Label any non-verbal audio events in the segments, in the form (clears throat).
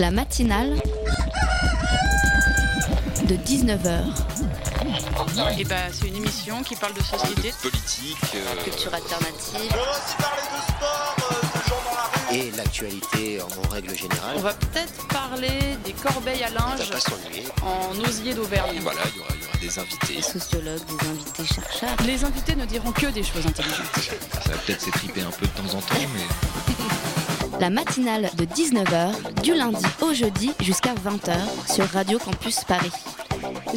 La matinale de 19h. Et bah, c'est une émission qui parle de société, politique, euh, Culture alternative. On va aussi parler de sport, euh, de gens dans la rue. et l'actualité en règle générale. On va peut-être parler des corbeilles à linge pas en osier d'Auvergne. voilà, il y aura, il y aura des invités. Des sociologues, des invités chercheurs. Les invités ne diront que des choses intelligentes. Ça va peut-être s'étriper un peu de temps en temps, mais La matinale de 19h, du lundi au jeudi jusqu'à 20h sur Radio Campus Paris.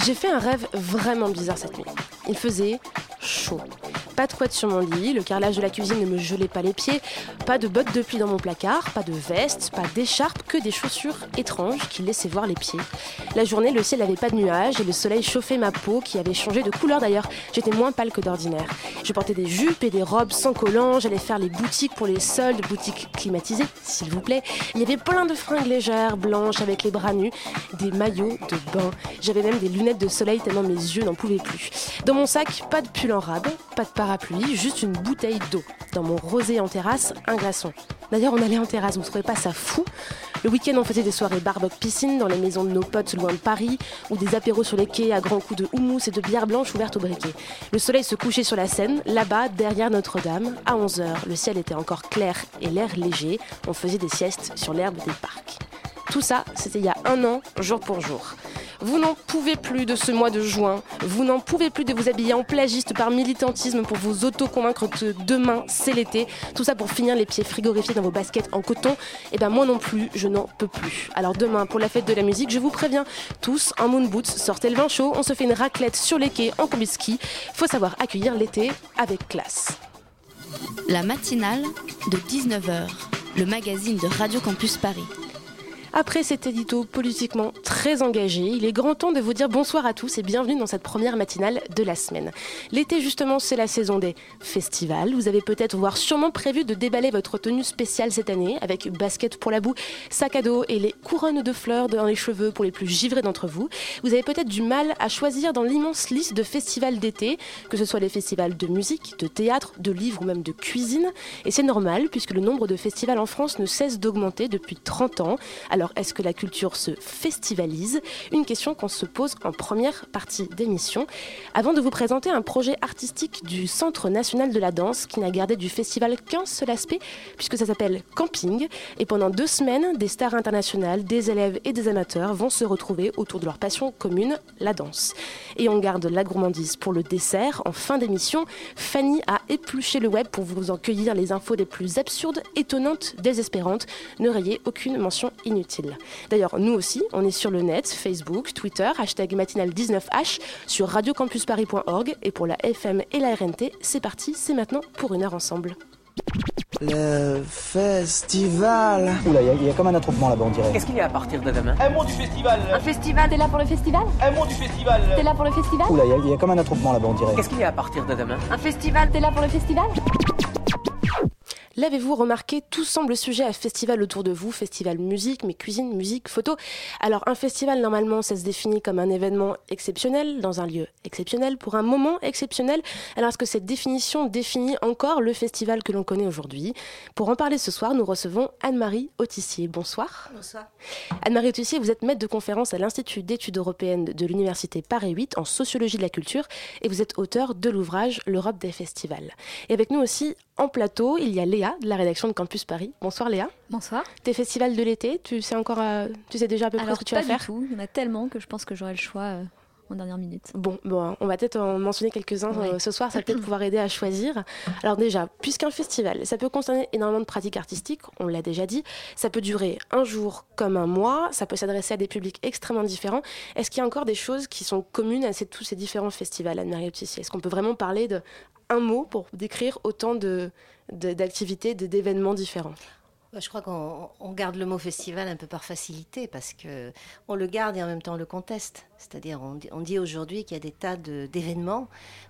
J'ai fait un rêve vraiment bizarre cette nuit. Il faisait chaud. Pas de couette sur mon lit, le carrelage de la cuisine ne me gelait pas les pieds, pas de bottes de pluie dans mon placard, pas de veste, pas d'écharpe, que des chaussures étranges qui laissaient voir les pieds. La journée, le ciel n'avait pas de nuages et le soleil chauffait ma peau qui avait changé de couleur d'ailleurs. J'étais moins pâle que d'ordinaire. Je portais des jupes et des robes sans collants, j'allais faire les boutiques pour les soldes, boutiques climatisées, s'il vous plaît. Il y avait plein de fringues légères, blanches, avec les bras nus, des maillots de bain. J'avais même des lunettes de soleil tellement mes yeux n'en pouvaient plus. Dans mon sac, pas de pull en rab, pas de parapluie, juste une bouteille d'eau. Dans mon rosé en terrasse, un glaçon. D'ailleurs, on allait en terrasse, vous trouvez pas ça fou Le week-end, on faisait des soirées barbecue piscine dans les maisons de nos potes loin de Paris, ou des apéros sur les quais à grands coups de houmous et de bière blanche ouverte au briquet. Le soleil se couchait sur la Seine, là-bas, derrière Notre-Dame. À 11h, le ciel était encore clair et l'air léger. On faisait des siestes sur l'herbe des parcs. Tout ça, c'était il y a un an, jour pour jour. Vous n'en pouvez plus de ce mois de juin. Vous n'en pouvez plus de vous habiller en plagiste par militantisme pour vous auto-convaincre que demain, c'est l'été. Tout ça pour finir les pieds frigorifiés dans vos baskets en coton. Et ben moi non plus, je n'en peux plus. Alors demain, pour la fête de la musique, je vous préviens, tous en moon boots, sortez le vin chaud, on se fait une raclette sur les quais en combi ski. Faut savoir accueillir l'été avec classe. La matinale de 19h, le magazine de Radio Campus Paris. Après cet édito politiquement très engagé, il est grand temps de vous dire bonsoir à tous et bienvenue dans cette première matinale de la semaine. L'été justement, c'est la saison des festivals. Vous avez peut-être voire sûrement prévu de déballer votre tenue spéciale cette année avec basket pour la boue, sac à dos et les couronnes de fleurs dans les cheveux pour les plus givrés d'entre vous. Vous avez peut-être du mal à choisir dans l'immense liste de festivals d'été, que ce soit les festivals de musique, de théâtre, de livres ou même de cuisine. Et c'est normal puisque le nombre de festivals en France ne cesse d'augmenter depuis 30 ans. Alors est-ce que la culture se festivalise? Une question qu'on se pose en première partie d'émission. Avant de vous présenter un projet artistique du Centre national de la danse qui n'a gardé du festival qu'un seul aspect puisque ça s'appelle Camping. Et pendant deux semaines, des stars internationales, des élèves et des amateurs vont se retrouver autour de leur passion commune, la danse. Et on garde la gourmandise pour le dessert. En fin d'émission, Fanny a épluché le web pour vous en cueillir les infos les plus absurdes, étonnantes, désespérantes. Ne rayez aucune mention inutile. D'ailleurs, nous aussi, on est sur le net, Facebook, Twitter, hashtag matinale19h, sur radiocampusparis.org et pour la FM et la RNT, c'est parti, c'est maintenant pour une heure ensemble. Le festival. Oula, il y, a- il y a comme un attroupement là-bas, on dirait. Qu'est-ce qu'il y a à partir de demain? Un mot du festival. Un festival, t'es là pour le festival? Un mot du festival. T'es là pour le festival? Oula, il y, a- il y a comme un attroupement là-bas, on dirait. Qu'est-ce qu'il y a à partir de demain? Un festival, t'es là pour le festival? L'avez-vous remarqué, tout semble sujet à festival autour de vous, festival musique, mais cuisine, musique, photo. Alors un festival, normalement, ça se définit comme un événement exceptionnel, dans un lieu exceptionnel, pour un moment exceptionnel. Alors est-ce que cette définition définit encore le festival que l'on connaît aujourd'hui? Pour en parler ce soir, nous recevons Anne-Marie Autissier. Bonsoir. Bonsoir. Anne-Marie Autissier, vous êtes maître de conférence à l'Institut d'études européennes de l'Université Paris 8 en sociologie de la culture et vous êtes auteur de l'ouvrage L'Europe des festivals. Et avec nous aussi en plateau, il y a Léa de la rédaction de Campus Paris. Bonsoir Léa. Bonsoir. Tes festivals de l'été, tu sais encore, euh, tu sais déjà à peu près Alors ce que tu pas vas faire du tout, il y en a tellement que je pense que j'aurai le choix euh, en dernière minute. Bon, bon, on va peut-être en mentionner quelques-uns euh, ce soir, ça va peut-être pouvoir aider à choisir. Alors déjà, puisqu'un festival, ça peut concerner énormément de pratiques artistiques, on l'a déjà dit, ça peut durer un jour comme un mois, ça peut s'adresser à des publics extrêmement différents. Est-ce qu'il y a encore des choses qui sont communes à ces- tous ces différents festivals, Anne-Marie Est-ce qu'on peut vraiment parler de un mot pour décrire autant de d'activités, d'événements différents Je crois qu'on on garde le mot festival un peu par facilité parce que on le garde et en même temps on le conteste. C'est-à-dire on, dit- aujourd'hui qu'il y a des tas d'événements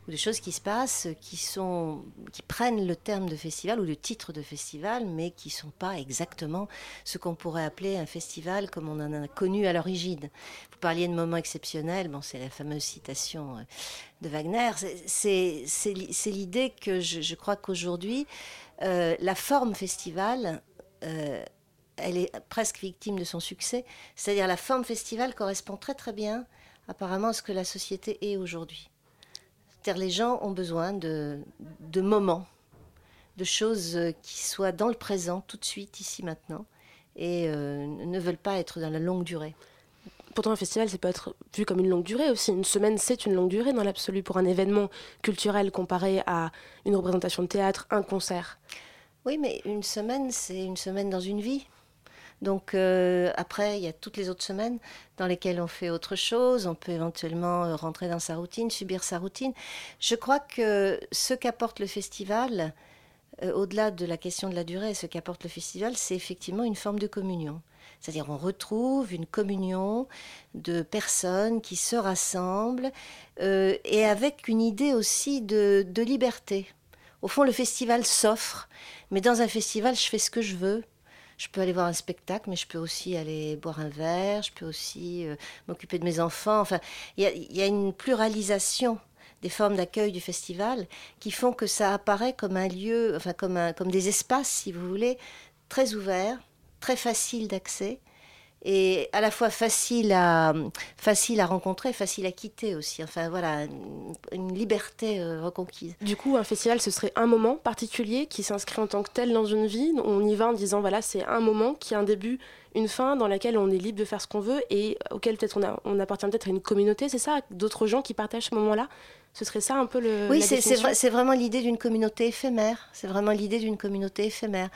ou de choses qui se passent qui prennent le terme de festival ou le titre de festival, mais qui sont pas exactement ce qu'on pourrait appeler un festival comme on en a connu à l'origine. Vous parliez de moments exceptionnels. Bon, c'est la fameuse citation euh, de Wagner. C'est- C'est c'est li- c'est l'idée que je, je crois qu'aujourd'hui euh, la forme festival euh, elle est presque victime de son succès. C'est-à-dire la forme festival correspond très très bien apparemment à ce que la société est aujourd'hui. C'est-à-dire les gens ont besoin de, moments, de choses euh, qui soient dans le présent, tout de suite, ici, maintenant, et euh, ne veulent pas être dans la longue durée. Pourtant, un festival, ça peut être vu comme une longue durée aussi. Une semaine, c'est une longue durée dans l'absolu pour un événement culturel comparé à une représentation de théâtre, un concert. Oui, mais une semaine, c'est une semaine dans une vie. Donc euh, après, il y a toutes les autres semaines dans lesquelles on fait autre chose. On peut éventuellement euh, rentrer dans sa routine, subir sa routine. Je crois que ce qu'apporte le festival, euh, au-delà de la question de la durée, ce qu'apporte le festival, c'est effectivement une forme de communion. C'est-à-dire on retrouve une communion de personnes qui se rassemblent et avec une idée aussi de, de liberté. Au fond, le festival s'offre, mais dans un festival, je fais ce que je veux je peux aller voir un spectacle, mais je peux aussi aller boire un verre, je peux aussi euh, m'occuper de mes enfants. Enfin, il y, a une pluralisation des formes d'accueil du festival qui font que ça apparaît comme un lieu, enfin comme, un, comme des espaces, si vous voulez, très ouverts, très faciles d'accès et à la fois facile à, facile à rencontrer, facile à quitter aussi. Enfin voilà, une, liberté euh, reconquise. Du coup, un festival, ce serait un moment particulier qui s'inscrit en tant que tel dans une vie. On y va en disant, voilà, c'est un moment qui a un début, une fin, dans laquelle on est libre de faire ce qu'on veut et auquel peut-être on, on appartient peut-être à une communauté, c'est ça? D'autres gens qui partagent ce moment-là? Ce serait ça un peu le. Oui, c'est vraiment l'idée d'une communauté éphémère. C'est vraiment l'idée d'une communauté éphémère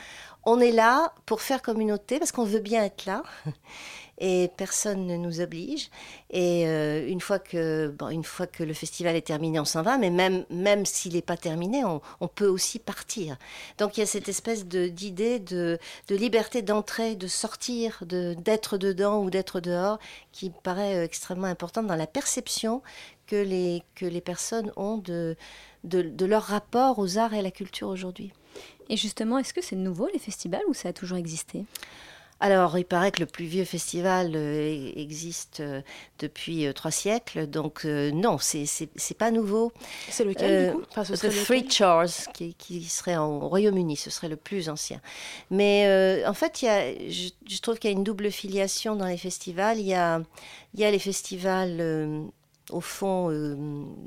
on est là pour faire communauté parce qu'on veut bien être là (laughs) et personne ne nous oblige. Et euh, une, fois que, une fois que le festival est terminé, on s'en va, mais même, même s'il n'est pas terminé, on, peut aussi partir. Donc il y a cette espèce d'idée de, de, liberté d'entrée, de sortir, d'être dedans ou d'être dehors, qui paraît euh, extrêmement importante dans la perception que les, que les personnes ont de, de leur rapport aux arts et à la culture aujourd'hui. Et justement, est-ce que c'est nouveau les festivals ou ça a toujours existé? Alors, il paraît que le plus vieux festival euh, existe euh, depuis euh, trois siècles, donc non, c'est pas nouveau. C'est lequel du coup? Enfin, The Three Chars, qui, qui, serait au Royaume-Uni, ce serait le plus ancien. Mais en fait, il y a, je, je trouve qu'il y a une double filiation dans les festivals. Il y a, il y a les festivals au fond euh,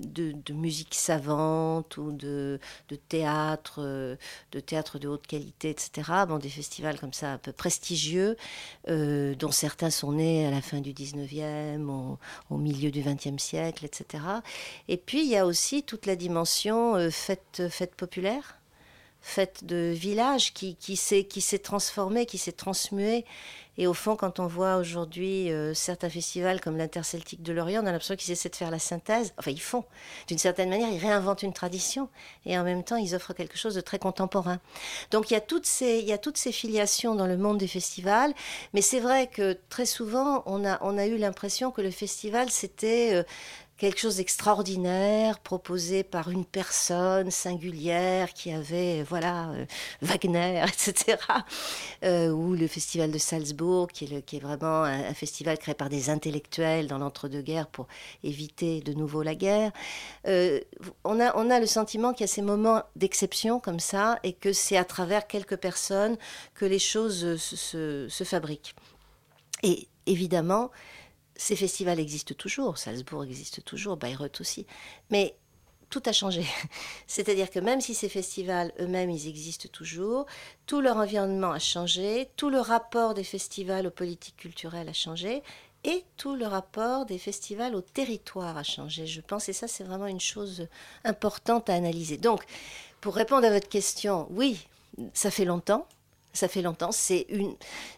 de, musique savante ou de, théâtre, euh, de théâtre de haute qualité, etc. Bon, des festivals comme ça un peu prestigieux, euh, dont certains sont nés à la fin du 19e, au, milieu du 20e siècle, etc. Et puis il y a aussi toute la dimension fête, fête populaire fête de village qui, qui s'est transformée, qui s'est transmuée et au fond, quand on voit aujourd'hui euh, certains festivals comme l'Interceltique de Lorient, on a l'impression qu'ils essaient de faire la synthèse. Enfin, ils font. D'une certaine manière, ils réinventent une tradition et en même temps, ils offrent quelque chose de très contemporain. Donc, il y a toutes ces, il y a toutes ces filiations dans le monde des festivals. Mais c'est vrai que très souvent, on a, on a eu l'impression que le festival, c'était euh, quelque chose d'extraordinaire proposé par une personne singulière qui avait, voilà, euh, Wagner, (laughs) etc. Euh, ou le festival de Salzbourg, qui est, vraiment un, festival créé par des intellectuels dans l'entre-deux-guerres pour éviter de nouveau la guerre. Euh, on, a, on a le sentiment qu'il y a ces moments d'exception comme ça et que c'est à travers quelques personnes que les choses se, se fabriquent. Et évidemment, ces festivals existent toujours, Salzbourg existe toujours, Bayreuth aussi, mais tout a changé. (laughs) C'est-à-dire que même si ces festivals eux-mêmes, ils existent toujours, tout leur environnement a changé, tout le rapport des festivals aux politiques culturelles a changé, et tout le rapport des festivals au territoire a changé, je pense, et ça c'est vraiment une chose importante à analyser. Donc, pour répondre à votre question, oui, ça fait longtemps, ça fait longtemps. C'est une,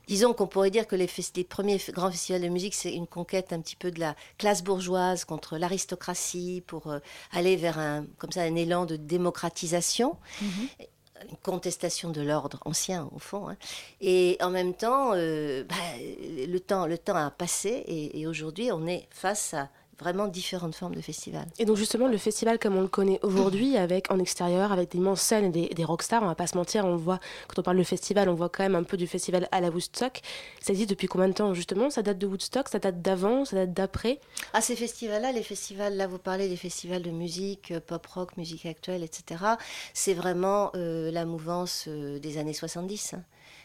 disons qu'on pourrait dire que les, premiers grands festivals de musique, c'est une conquête un petit peu de la classe bourgeoise contre l'aristocratie pour euh, aller vers un, comme ça, un élan de démocratisation. Mm-hmm. une contestation de l'ordre ancien au fond hein. et en même temps euh, bah, le temps le temps a passé et aujourd'hui on est face à vraiment différentes formes de festivals. Et donc justement, le festival comme on le connaît aujourd'hui, (clears throat) avec en extérieur, avec d'immenses scènes et des, des rockstars, on va pas se mentir, on voit, quand on parle de festival, on voit quand même un peu du festival à la Woodstock. Ça existe depuis combien de temps justement? Ça date de Woodstock, ça date d'avant, ça date d'après? Ah, ces festivals-là, les festivals, là vous parlez des festivals de musique, euh, pop-rock, musique actuelle, etc. C'est vraiment euh, la mouvance euh, des années 70. Hein.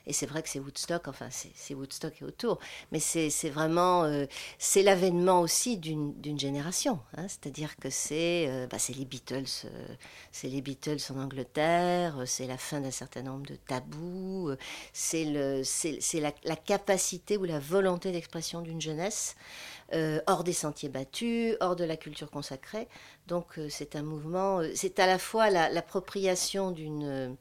Et c'est vrai que c'est Woodstock, enfin c'est Woodstock et autour, mais c'est vraiment, euh, c'est l'avènement aussi d'une génération. Hein. C'est-à-dire que c'est euh, bah, les Beatles, euh, c'est les Beatles en Angleterre, c'est la fin d'un certain nombre de tabous, c'est la, la capacité ou la volonté d'expression d'une jeunesse. hors des sentiers battus, hors de la culture consacrée. Donc c'est un mouvement, c'est à la fois l'appropriation d'une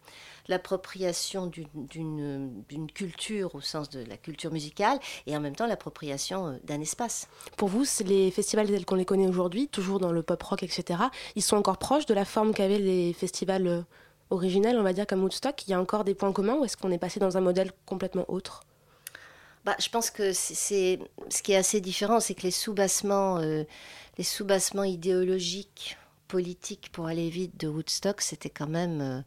l'appropriation d'une culture au sens de la culture musicale et en même temps l'appropriation euh, d'un espace. Pour vous, les festivals tels qu'on les connaît aujourd'hui, toujours dans le pop rock, etc., ils sont encore proches de la forme qu'avaient les festivals euh, originels, on va dire, comme Woodstock? Il y a encore des points communs ou est-ce qu'on est passé dans un modèle complètement autre? Bah, je pense que c'est ce qui est assez différent, c'est que les sous-bassements, euh, les sous-bassements idéologiques, politiques, pour aller vite, de Woodstock, c'était quand même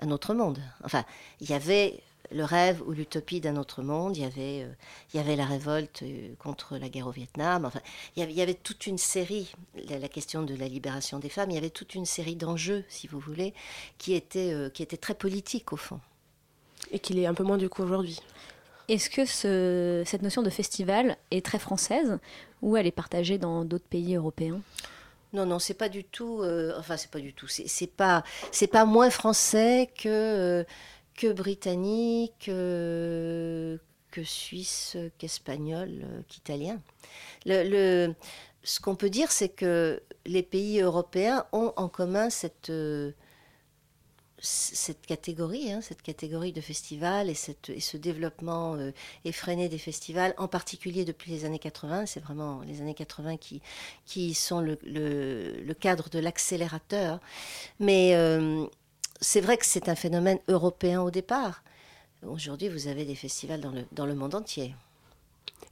un autre monde. Enfin, il y avait le rêve ou l'utopie d'un autre monde, il y avait, euh, il y avait la révolte euh, contre la guerre au Vietnam, enfin, il y avait, toute une série, la, question de la libération des femmes, il y avait toute une série d'enjeux, si vous voulez, qui étaient, euh, qui étaient très politiques au fond. Et qu'il est un peu moins du coup aujourd'hui. Est-ce que ce, cette notion de festival est très française ou elle est partagée dans d'autres pays européens? Non, non, c'est pas du tout. Euh, enfin, c'est pas du tout. C'est pas, pas moins français que euh, que britannique, que suisse, qu'espagnol, euh, qu'italien. Ce qu'on peut dire, c'est que les pays européens ont en commun cette cette catégorie, hein, cette catégorie de festivals et, cette, et ce développement euh, effréné des festivals, en particulier depuis les années 80, c'est vraiment les années 80 qui, qui sont le, le, cadre de l'accélérateur. Mais euh, c'est vrai que c'est un phénomène européen au départ. Aujourd'hui, vous avez des festivals dans le, dans le monde entier.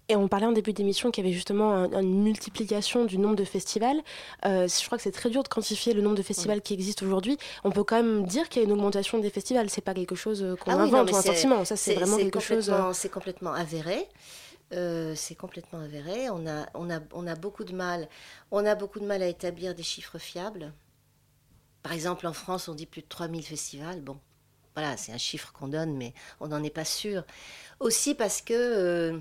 Et on parlait en début d'émission qu'il y avait justement une multiplication du nombre de festivals. Euh, je crois que c'est très dur de quantifier le nombre de festivals qui existent aujourd'hui. On peut quand même dire qu'il y a une augmentation des festivals. C'est pas quelque chose euh, qu'on ah invente ou un sentiment. Ça, c'est vraiment quelque chose. Euh, c'est complètement avéré. c'est complètement avéré. On a, on, a, on a beaucoup de mal. On a beaucoup de mal à établir des chiffres fiables. Par exemple, en France, on dit plus de 3000 festivals. Bon, voilà, c'est un chiffre qu'on donne, mais on n'en est pas sûr. Aussi parce que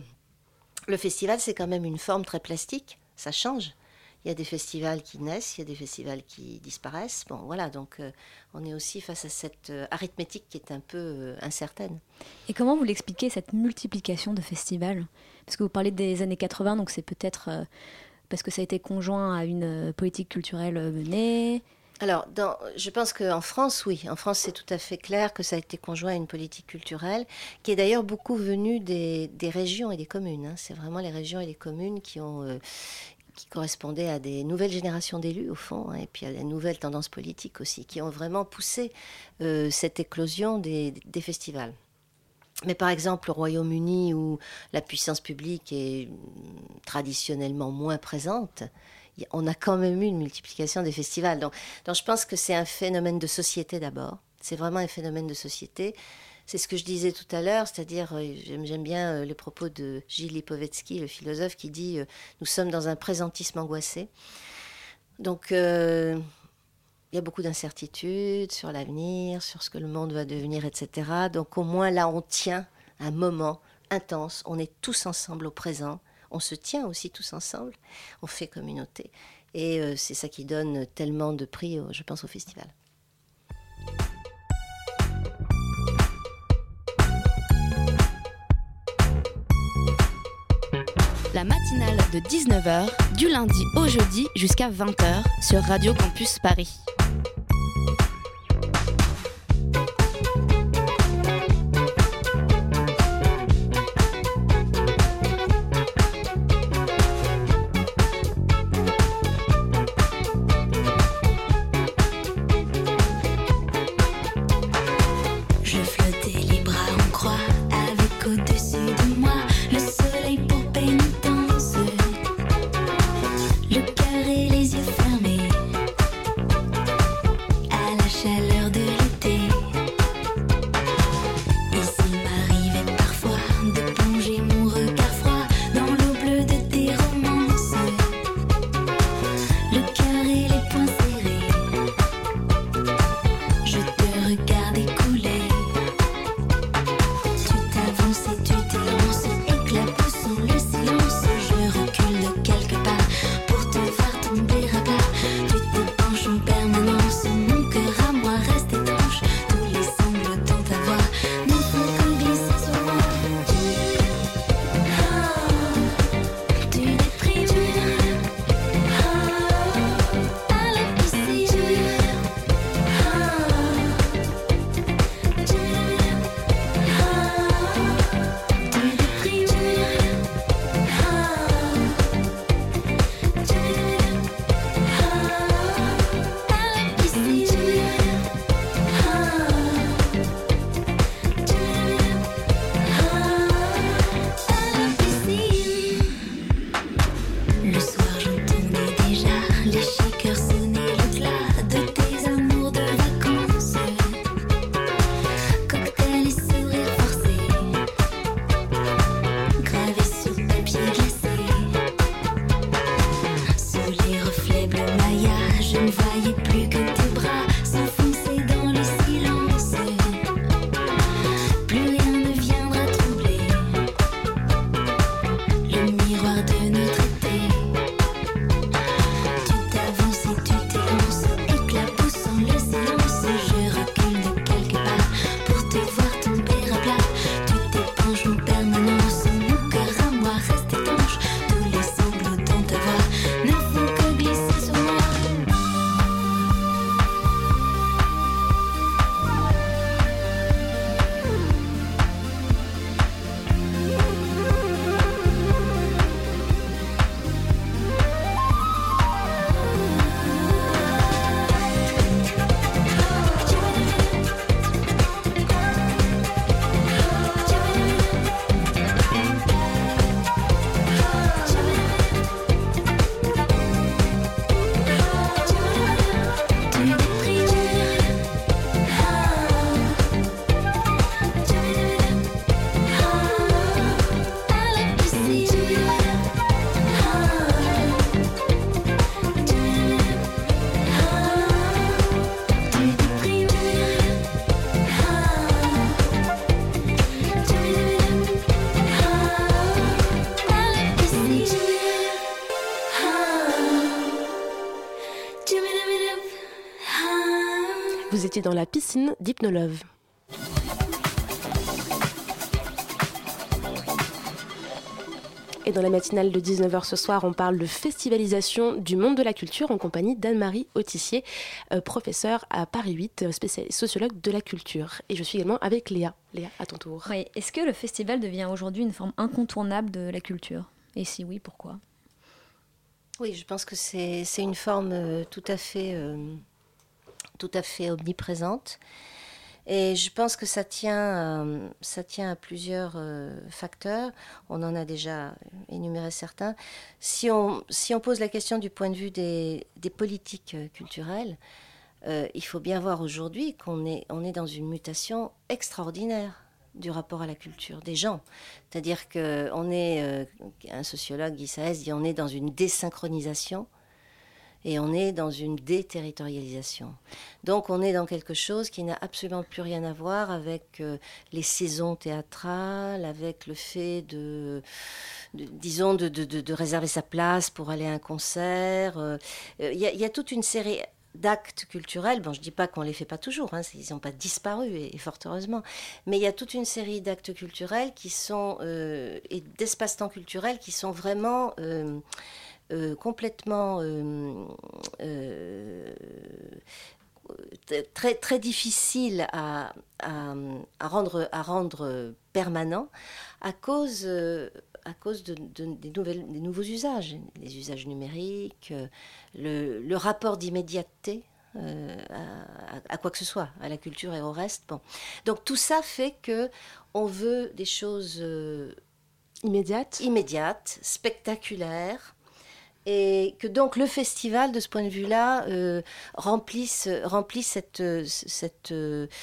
le festival, c'est quand même une forme très plastique, ça change. Il y a des festivals qui naissent, il y a des festivals qui disparaissent. Bon, voilà, donc euh, on est aussi face à cette euh, arithmétique qui est un peu euh, incertaine. Et comment vous l'expliquez, cette multiplication de festivals? Parce que vous parlez des années 80, donc c'est peut-être parce que ça a été conjoint à une politique culturelle menée alors, je pense qu'en France, oui. En France, c'est tout à fait clair que ça a été conjoint à une politique culturelle, qui est d'ailleurs beaucoup venue des, régions et des communes. Hein. C'est vraiment les régions et les communes qui ont... Euh, à des nouvelles générations d'élus, au fond, hein, et puis à des nouvelles tendances politiques aussi, qui ont vraiment poussé euh, cette éclosion des, des festivals. Mais par exemple, le Royaume-Uni, où la puissance publique est traditionnellement moins présente, on a quand même eu une multiplication des festivals. Donc, je pense que c'est un phénomène de société d'abord. C'est vraiment un phénomène de société. C'est ce que je disais tout à l'heure, c'est-à-dire, euh, j'aime bien euh, les propos de Gilles Lipovetsky, le philosophe, qui dit euh, Nous sommes dans un présentisme angoissé. Donc, il y a beaucoup d'incertitudes sur l'avenir, sur ce que le monde va devenir, etc. Donc, au moins là, on tient un moment intense, on est tous ensemble au présent on se tient aussi tous ensemble, on fait communauté. Et euh, c'est ça qui donne tellement de prix, je pense, au festival. La matinale de 19h, du lundi au jeudi jusqu'à 20h sur Radio Campus Paris. Dat is... piscine d'Hypnolove. Et dans la matinale de 19h ce soir, on parle de festivalisation du monde de la culture en compagnie d'Anne-Marie Autissier, euh, professeure à Paris 8, spécialiste sociologue de la culture. Et je suis également avec Léa. Léa, à ton tour. Oui. Est-ce que le festival devient aujourd'hui une forme incontournable de la culture? Et si oui, pourquoi? Oui, je pense que c'est une forme euh, tout à fait, euh, tout à fait omniprésente. Et je pense que ça tient, euh, ça tient à plusieurs euh, facteurs. On en a déjà énuméré certains. Si on, si on pose la question du point de vue des, des politiques euh, culturelles, il faut bien voir aujourd'hui qu'on est, on est dans une mutation extraordinaire du rapport à la culture des gens. C'est-à-dire qu'on est, un sociologue, Guy Saez, dit on est dans une désynchronisation et on est dans une déterritorialisation. Donc on est dans quelque chose qui n'a absolument plus rien à voir avec euh, les saisons théâtrales, avec le fait de, disons, de, de, de, réserver sa place pour aller à un concert. Euh, il y, a toute une série d'actes culturels. Bon, je ne dis pas qu'on ne les fait pas toujours, hein, ils n'ont pas disparu, et, fort heureusement. Mais il y a toute une série d'actes culturels qui sont, euh, et d'espaces-temps culturels qui sont vraiment euh, complètement euh, euh, très, très difficile à, à, à, rendre, à rendre permanent à cause, à cause de, de, des, nouvelles, des nouveaux usages, les usages numériques, le, le rapport d'immédiateté euh, à, à, quoi que ce soit, à la culture et au reste. Bon. Donc tout ça fait que on veut des choses euh, immédiates, immédiates, spectaculaires, et que donc le festival, de ce point de vue-là, euh, remplisse, cette, cette,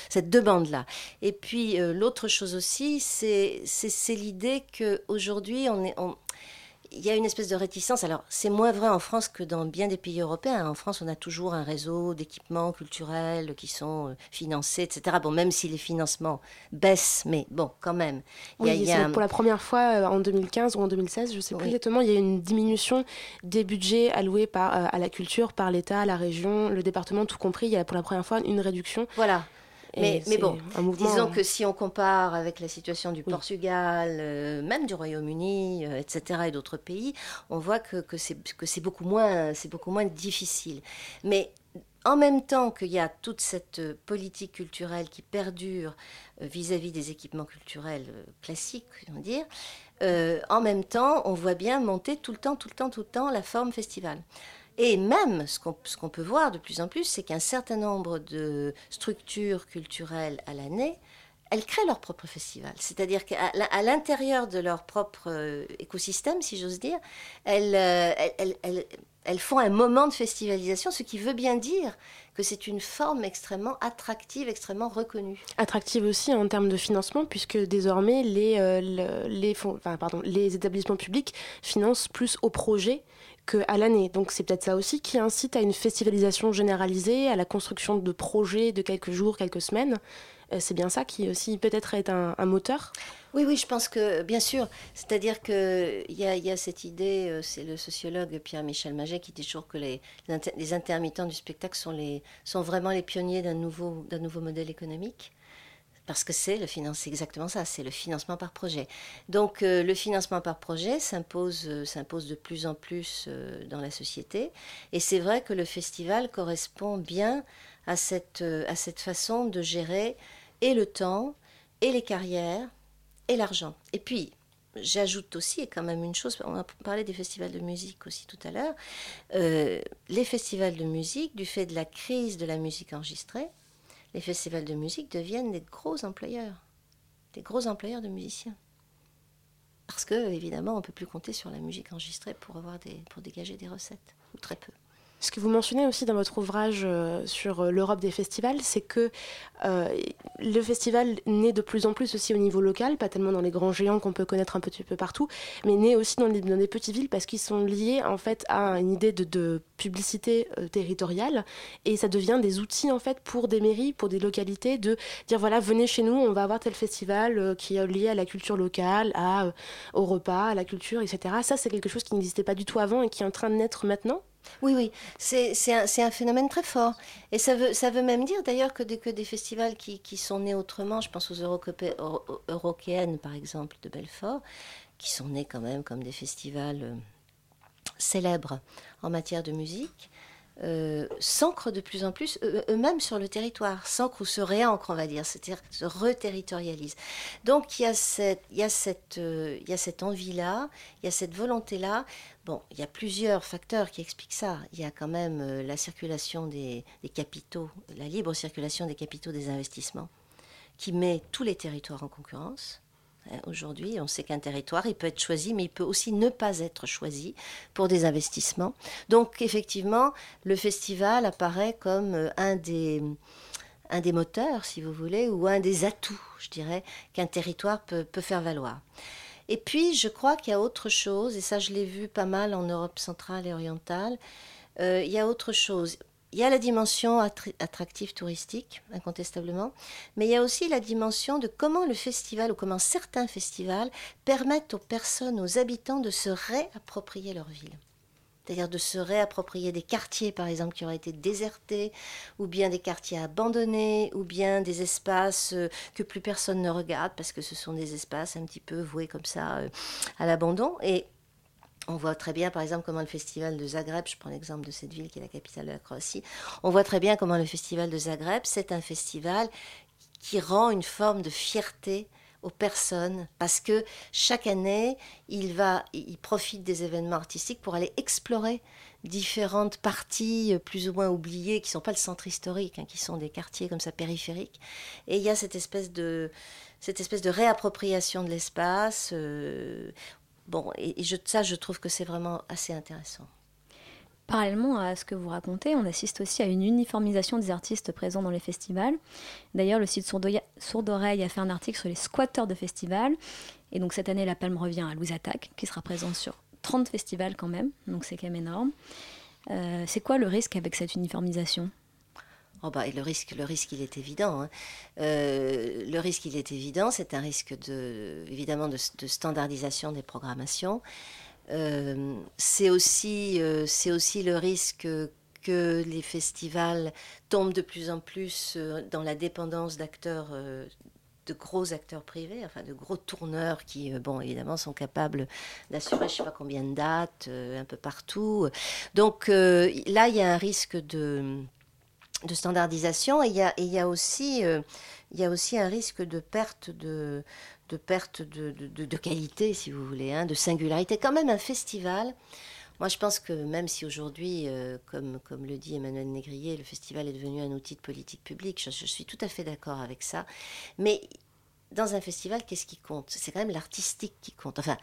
cette demande-là. Et puis euh, l'autre chose aussi, c'est l'idée qu'aujourd'hui, on est... il y a une espèce de réticence. Alors, c'est moins vrai en France que dans bien des pays européens. En France, on a toujours un réseau d'équipements culturels qui sont euh, financés, etc. Bon, même si les financements baissent, mais bon, quand même. Il oui, y a, y a un... pour la première fois euh, en 2015 ou en 2016, je ne sais plus oui. exactement, il y a une diminution des budgets alloués par, euh, à la culture par l'État, la région, le département, tout compris. Il y a pour la première fois une réduction. Voilà. Mais, mais, bon, disons que si on compare avec la situation du oui. Portugal, euh, même du Royaume-Uni, euh, etc., et d'autres pays, on voit que, que c'est beaucoup, moins, beaucoup moins difficile. Mais en même temps qu'il y a toute cette politique culturelle qui perdure vis-à-vis -vis des équipements culturels classiques, on dire, euh, en même temps, on voit bien monter tout le temps, tout le temps, tout le temps la forme festival. Et même, ce qu'on qu peut voir de plus en plus, c'est qu'un certain nombre de structures culturelles à l'année, elles créent leur propre festival. C'est-à-dire qu'à l'intérieur de leur propre euh, écosystème, si j'ose dire, elles, euh, elles, font un moment de festivalisation, ce qui veut bien dire que c'est une forme extrêmement attractive, extrêmement reconnue. Attractive aussi en termes de financement, puisque désormais les, euh, établissements publics financent plus au projet qu'à l'année. Donc c'est peut-être ça aussi qui incite à une festivalisation généralisée, à la construction de projets de quelques jours, quelques semaines. C'est bien ça qui aussi peut-être est un, moteur? Oui, oui, je pense que bien sûr. C'est-à-dire qu'il y, y, a cette idée, c'est le sociologue Pierre-Michel Maget qui dit toujours que les, intermittents du spectacle sont, vraiment les pionniers d'un nouveau modèle économique parce que c'est le finance, exactement ça, c'est le financement par projet. Donc euh, le financement par projet s'impose, euh, s'impose de plus en plus euh, dans la société, et c'est vrai que le festival correspond bien à cette, à cette façon de gérer et le temps, et les carrières, et l'argent. Et puis J'ajoute aussi, quand même une chose, on a parlé des festivals de musique aussi tout à l'heure, les festivals de musique, du fait de la crise de la musique enregistrée, les festivals de musique deviennent des gros employeurs, des gros employeurs de musiciens. Parce que, évidemment, on ne peut plus compter sur la musique enregistrée pour, avoir des, pour dégager des recettes, ou très peu. Ce que vous mentionnez aussi dans votre ouvrage euh, sur euh, l'Europe des festivals, c'est que euh, le festival naît de plus en plus aussi au niveau local, pas tellement dans les grands géants qu'on peut connaître un petit peu partout, mais naît aussi dans les, dans petites villes parce qu'ils sont liés en fait à une idée de, publicité territoriale et ça devient des outils en fait pour des mairies, pour des localités de dire voilà venez chez nous, on va avoir tel festival qui est lié à la culture locale, à, au repas, à la culture, etc. Ça c'est quelque chose qui n'existait pas du tout avant et qui est en train de naître maintenant Oui, oui, c'est un, phénomène très fort. Et ça veut, ça veut même dire d'ailleurs que, que, des festivals qui, qui, sont nés autrement, je pense aux Eurockéennes par exemple de Belfort, qui sont nés quand même comme des festivals euh, célèbres en matière de musique, euh, s'ancrent de plus en plus eux-mêmes sur le territoire, s'ancrent ou se réancrent, on va dire, c'est-à-dire se reterritorialisent. Donc il y a cette, il y a cette, euh, il y a cette envie-là, il y a cette volonté-là. Bon, il y a plusieurs facteurs qui expliquent ça. Il y a quand même euh, la circulation des capitaux, la libre circulation des capitaux des investissements, qui met tous les territoires en concurrence. Hein, aujourd'hui, on sait qu'un territoire, il peut être choisi, mais il peut aussi ne pas être choisi pour des investissements. Donc, effectivement, le festival apparaît comme euh, un des, un des moteurs, si vous voulez, ou un des atouts, je dirais, qu'un territoire peut, peut faire valoir. Et puis, je crois qu'il y a autre chose, et ça, je l'ai vu pas mal en Europe centrale et orientale. Euh, il y a autre chose. Il y a la dimension attractive touristique, incontestablement, mais il y a aussi la dimension de comment le festival ou comment certains festivals permettent aux personnes, aux habitants de se réapproprier leur ville. C'est-à-dire de se réapproprier des quartiers, par exemple, qui auraient été désertés, ou bien des quartiers abandonnés, ou bien des espaces euh, que plus personne ne regarde, parce que ce sont des espaces un petit peu voués comme ça euh, à l'abandon. Et on voit très bien, par exemple, comment le festival de Zagreb, je prends l'exemple de cette ville qui est la capitale de la Croatie, on voit très bien comment le festival de Zagreb, c'est un festival qui rend une forme de fierté aux personnes parce que chaque année, il va, profite des événements artistiques pour aller explorer différentes parties plus ou moins oubliées qui ne sont pas le centre historique, hein, qui sont des quartiers comme ça périphériques. Et il y a cette espèce de cette espèce de réappropriation de l'espace. Euh, Bon, et, ça, je trouve que c'est vraiment assez intéressant. Parallèlement à ce que vous racontez, on assiste aussi à une uniformisation des artistes présents dans les festivals. D'ailleurs, le site Sourd-Oreille a fait un article sur les squatteurs de festivals. Et donc cette année, la palme revient à Louise Attaque, qui sera présente sur 30 festivals quand même. Donc c'est quand même énorme. Euh, c'est quoi le risque avec cette uniformisation? Oh bah, le risque, le risque, il est évident. Hein. Euh, le risque, il est évident. C'est un risque de, évidemment de, standardisation des programmations. Euh, c'est aussi, euh, c'est aussi le risque que les festivals tombent de plus en plus dans la dépendance d'acteurs de gros acteurs privés, enfin de gros tourneurs qui, bon, évidemment, sont capables d'assurer je ne sais pas combien de dates un peu partout. Donc là, il y a un risque de, de standardisation et il y a, aussi, euh, il y a aussi un risque de perte de, de perte de, de, qualité, si vous voulez, hein, de singularité. Quand même, un festival, moi je pense que même si aujourd'hui, euh, comme, comme le dit Emmanuel Négrier, le festival est devenu un outil de politique publique, je, je suis tout à fait d'accord avec ça, mais dans un festival, qu'est-ce qui compte? C'est quand même l'artistique qui compte. Enfin,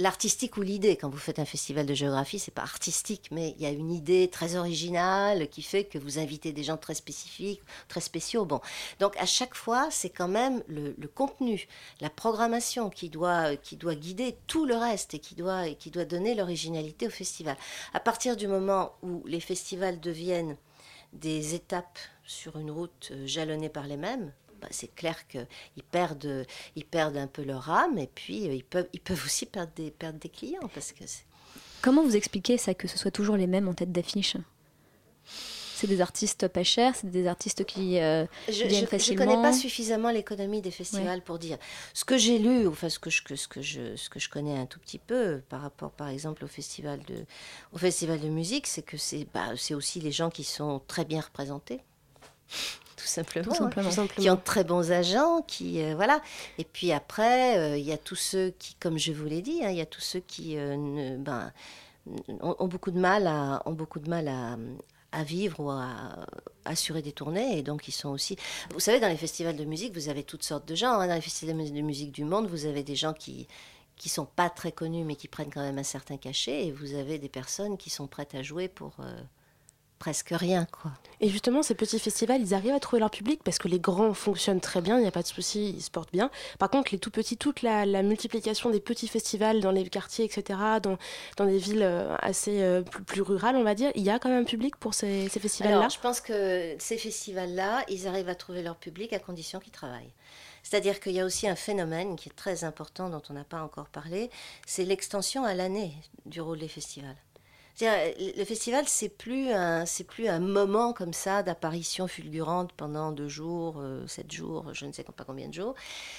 l'artistique ou l'idée. Quand vous faites un festival de géographie, c'est pas artistique, mais il y a une idée très originale qui fait que vous invitez des gens très spécifiques, très spéciaux. Bon, donc à chaque fois, c'est quand même le, contenu, la programmation qui doit qui doit guider tout le reste et qui doit et qui doit donner l'originalité au festival. À partir du moment où les festivals deviennent des étapes sur une route euh, jalonnée par les mêmes, bah, c'est clair qu'ils perdent, ils perdent un peu leur âme et puis euh, ils, peuvent, ils peuvent aussi perdre des, perdre des clients. Parce que Comment vous expliquez ça, que ce soit toujours les mêmes en tête d'affiche? C'est des artistes pas chers, c'est des artistes qui euh, je, viennent facilement. Je ne connais pas suffisamment l'économie des festivals pour dire. Ce que j'ai lu, enfin ce que, je, ce, que je, ce que je connais un tout petit peu par rapport par exemple au festival de, au festival de musique, c'est que c'est bah, aussi les gens qui sont très bien représentés tout simplement, hein. qui ont de très bons agents, qui euh, voilà. Et puis après, euh, il y a tous ceux qui, comme je vous l'ai dit, hein, il y a tous ceux qui euh, ne, ben, ont, beaucoup de mal à, ont beaucoup de mal à, à vivre ou à assurer des tournées et donc ils sont aussi vous savez dans les festivals de musique vous avez toutes sortes de gens hein. dans les festivals de musique du monde vous avez des gens qui qui sont pas très connus mais qui prennent quand même un certain cachet et vous avez des personnes qui sont prêtes à jouer pour presque rien. quoi. Et justement, ces petits festivals, ils arrivent à trouver leur public parce que les grands fonctionnent très bien, il n'y a pas de souci, ils se portent bien. Par contre, les tout petits, toute la, multiplication des petits festivals dans les quartiers, etc., dans, dans des villes euh, assez euh, plus, rurales, on va dire, il y a quand même un public pour ces, festivals-là? Je pense que ces festivals-là, ils arrivent à trouver leur public à condition qu'ils travaillent. C'est-à-dire qu'il y a aussi un phénomène qui est très important dont on n'a pas encore parlé, c'est l'extension à l'année du rôle des festivals. Le festival, c'est plus un, plus un moment comme ça d'apparition fulgurante pendant deux jours, euh, sept jours, je ne sais pas combien de jours.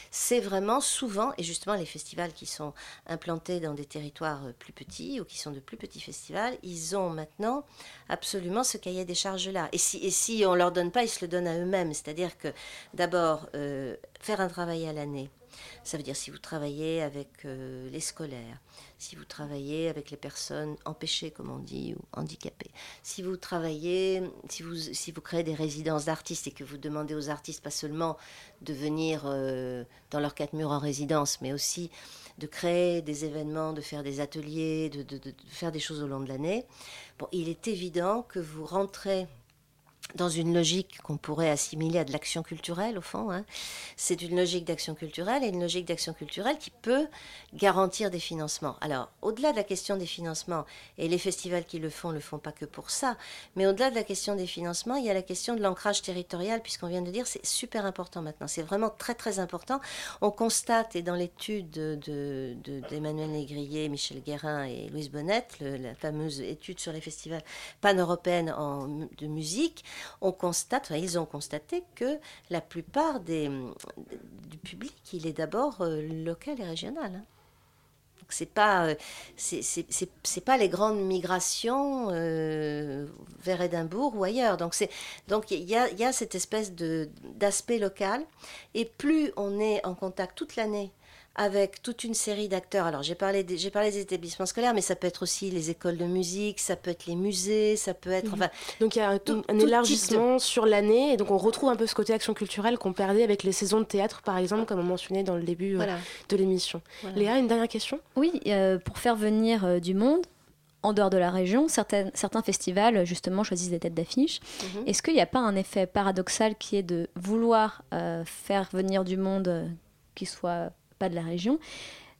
C'est vraiment souvent, et justement les festivals qui sont implantés dans des territoires euh, plus petits ou qui sont de plus petits festivals, ils ont maintenant absolument ce cahier des charges là. Et si, et si on leur donne pas, ils se le donnent à eux-mêmes. C'est-à-dire que d'abord euh, faire un travail à l'année ça veut dire si vous travaillez avec euh, les scolaires, si vous travaillez avec les personnes empêchées, comme on dit, ou handicapées, si vous travaillez, si vous, si vous créez des résidences d'artistes et que vous demandez aux artistes pas seulement de venir euh, dans leurs quatre murs en résidence, mais aussi de créer des événements, de faire des ateliers, de, de, faire des choses au long de l'année, bon, il est évident que vous rentrez dans une logique qu'on pourrait assimiler à de l'action culturelle, au fond. Hein. C'est une logique d'action culturelle et une logique d'action culturelle qui peut garantir des financements. Alors, au-delà de la question des financements, et les festivals qui le font ne le font pas que pour ça, mais au-delà de la question des financements, il y a la question de l'ancrage territorial, puisqu'on vient de dire c'est super important maintenant. C'est vraiment très très important. On constate, et dans l'étude d'Emmanuel de, Négrier, Michel Guérin et Louise Bonnette, la fameuse étude sur les festivals pan-européennes de musique, on constate, ils ont constaté que la plupart du public, il est d'abord euh, local et régional. Hein. C'est pas, euh, c'est pas les grandes migrations euh, vers Édimbourg ou ailleurs. Donc c'est, donc il y a, y a cette espèce de d'aspect local. Et plus on est en contact toute l'année avec toute une série d'acteurs. Alors j'ai parlé, des, j'ai parlé des établissements scolaires, mais ça peut être aussi les écoles de musique, ça peut être les musées, ça peut être... Mhm. donc il y a un, un élargissement sur l'année, et donc on retrouve un peu ce côté action culturelle qu'on perdait avec les saisons de théâtre, par exemple, comme on mentionnait dans le début euh, de l'émission. Léa, une dernière question? Oui, euh, pour faire venir euh, du monde, en dehors de la région, certains, certains festivals justement choisissent des têtes d'affiche. Mhm. Est-ce qu'il n'y a pas un effet paradoxal qui est de vouloir faire venir du monde qui soit pas de la région,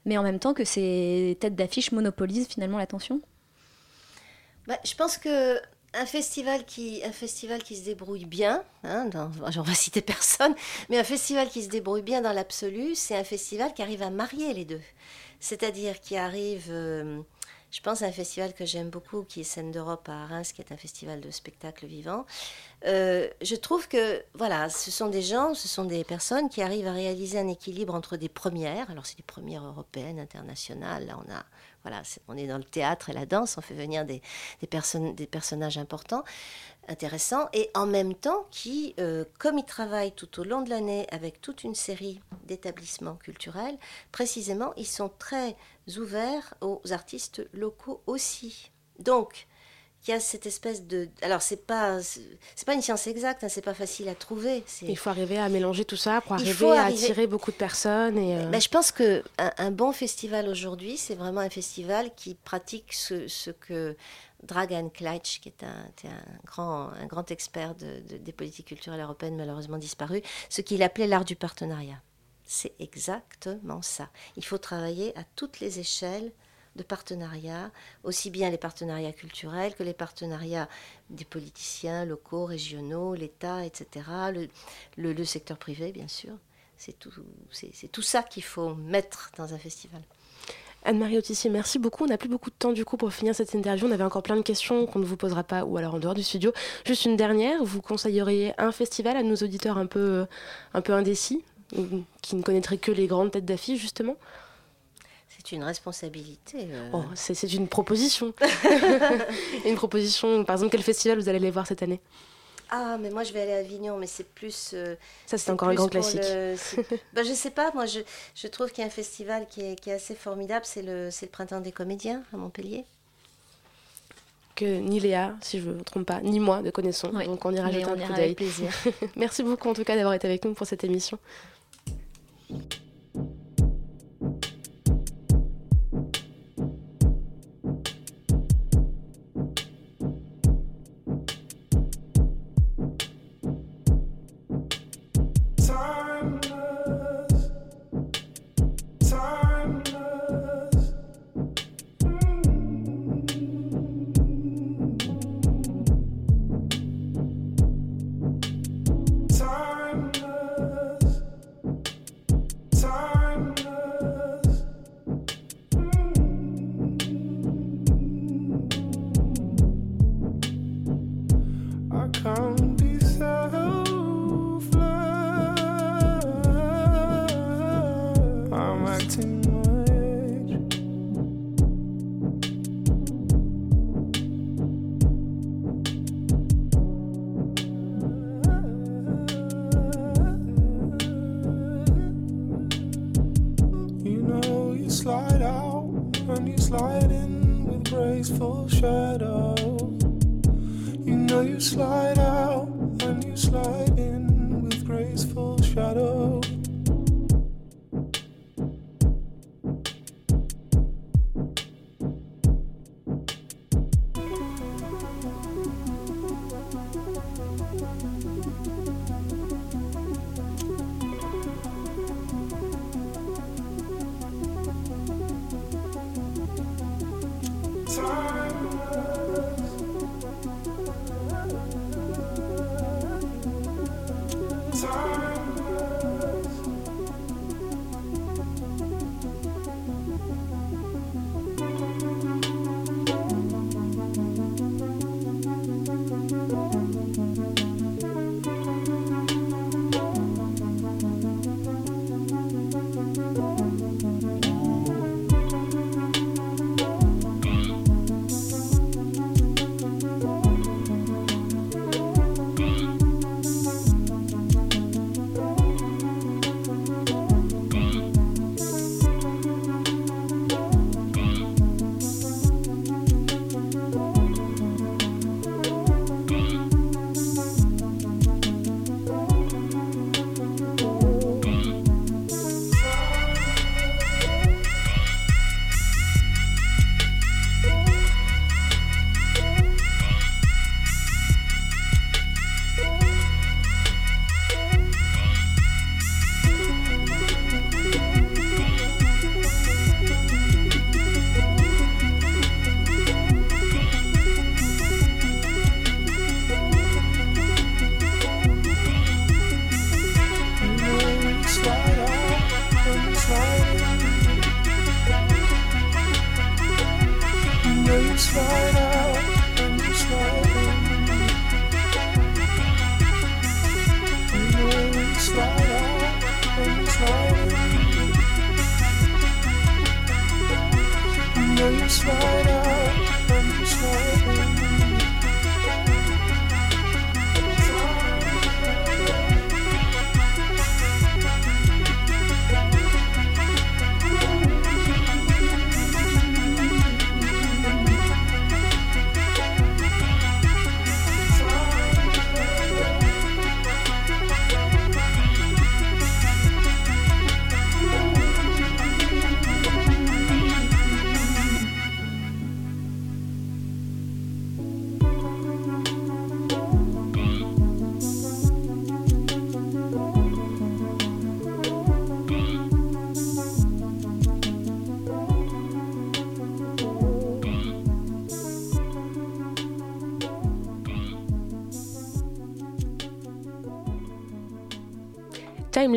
mais en même temps que ces têtes d'affiche monopolisent finalement l'attention? Bah, Je pense que un festival qui, un festival qui se débrouille bien, hein, (laughs) j'en vais citer personne, mais un festival qui se débrouille bien dans l'absolu, c'est un festival qui arrive à marier les deux. C'est-à-dire qui arrive, euh, je pense à un festival que j'aime beaucoup, qui est Scène d'Europe à Reims, qui est un festival de spectacle vivant, euh, je trouve que voilà, ce sont des gens, ce sont des personnes qui arrivent à réaliser un équilibre entre des premières. Alors c'est des premières européennes, internationales. Là, on a voilà, on est dans le théâtre et la danse, on fait venir des, des, personnes, des personnages importants, intéressants, et en même temps qui, euh, comme ils travaillent tout au long de l'année avec toute une série d'établissements culturels, précisément, ils sont très ouverts aux artistes locaux aussi. Donc, il y a cette espèce de alors c'est pas c'est pas une science exacte hein, c'est pas facile à trouver il faut arriver à mélanger tout ça pour arriver à attirer beaucoup de personnes et euh, ben, je pense que un, bon festival aujourd'hui c'est vraiment un festival qui pratique ce, ce que Dragan Kleitsch, qui est un, un, grand, un grand expert de, des politiques culturelles européennes, malheureusement disparu, ce qu'il appelait l'art du partenariat. C'est exactement ça. Il faut travailler à toutes les échelles de partenariats, aussi bien les partenariats culturels que les partenariats des politiciens locaux, régionaux, l'État, etc., le, secteur privé, bien sûr. C'est tout, c'est, tout ça qu'il faut mettre dans un festival. Anne-Marie Autissier, merci beaucoup. On n'a plus beaucoup de temps du coup pour finir cette interview. On avait encore plein de questions qu'on ne vous posera pas ou alors en dehors du studio. Juste une dernière, vous conseilleriez un festival à nos auditeurs un peu, un peu indécis, qui ne connaîtraient que les grandes têtes d'affiche justement? C'est une responsabilité. Euh. Oh, c'est une proposition. (laughs) une proposition. Par exemple, quel festival vous allez aller voir cette année? Ah, mais moi je vais aller à Avignon, mais c'est plus. Euh, ça, c'est encore un grand classique. (laughs) ben, je sais pas, moi je, je trouve qu'il y a un festival qui est, qui est assez formidable, c'est le, le Printemps des comédiens à Montpellier. Que ni Léa, si je ne me trompe pas, ni moi ne connaissons. Donc on ira jeter un coup d'œil. plaisir. (laughs) Merci beaucoup en tout cas d'avoir été avec nous pour cette émission.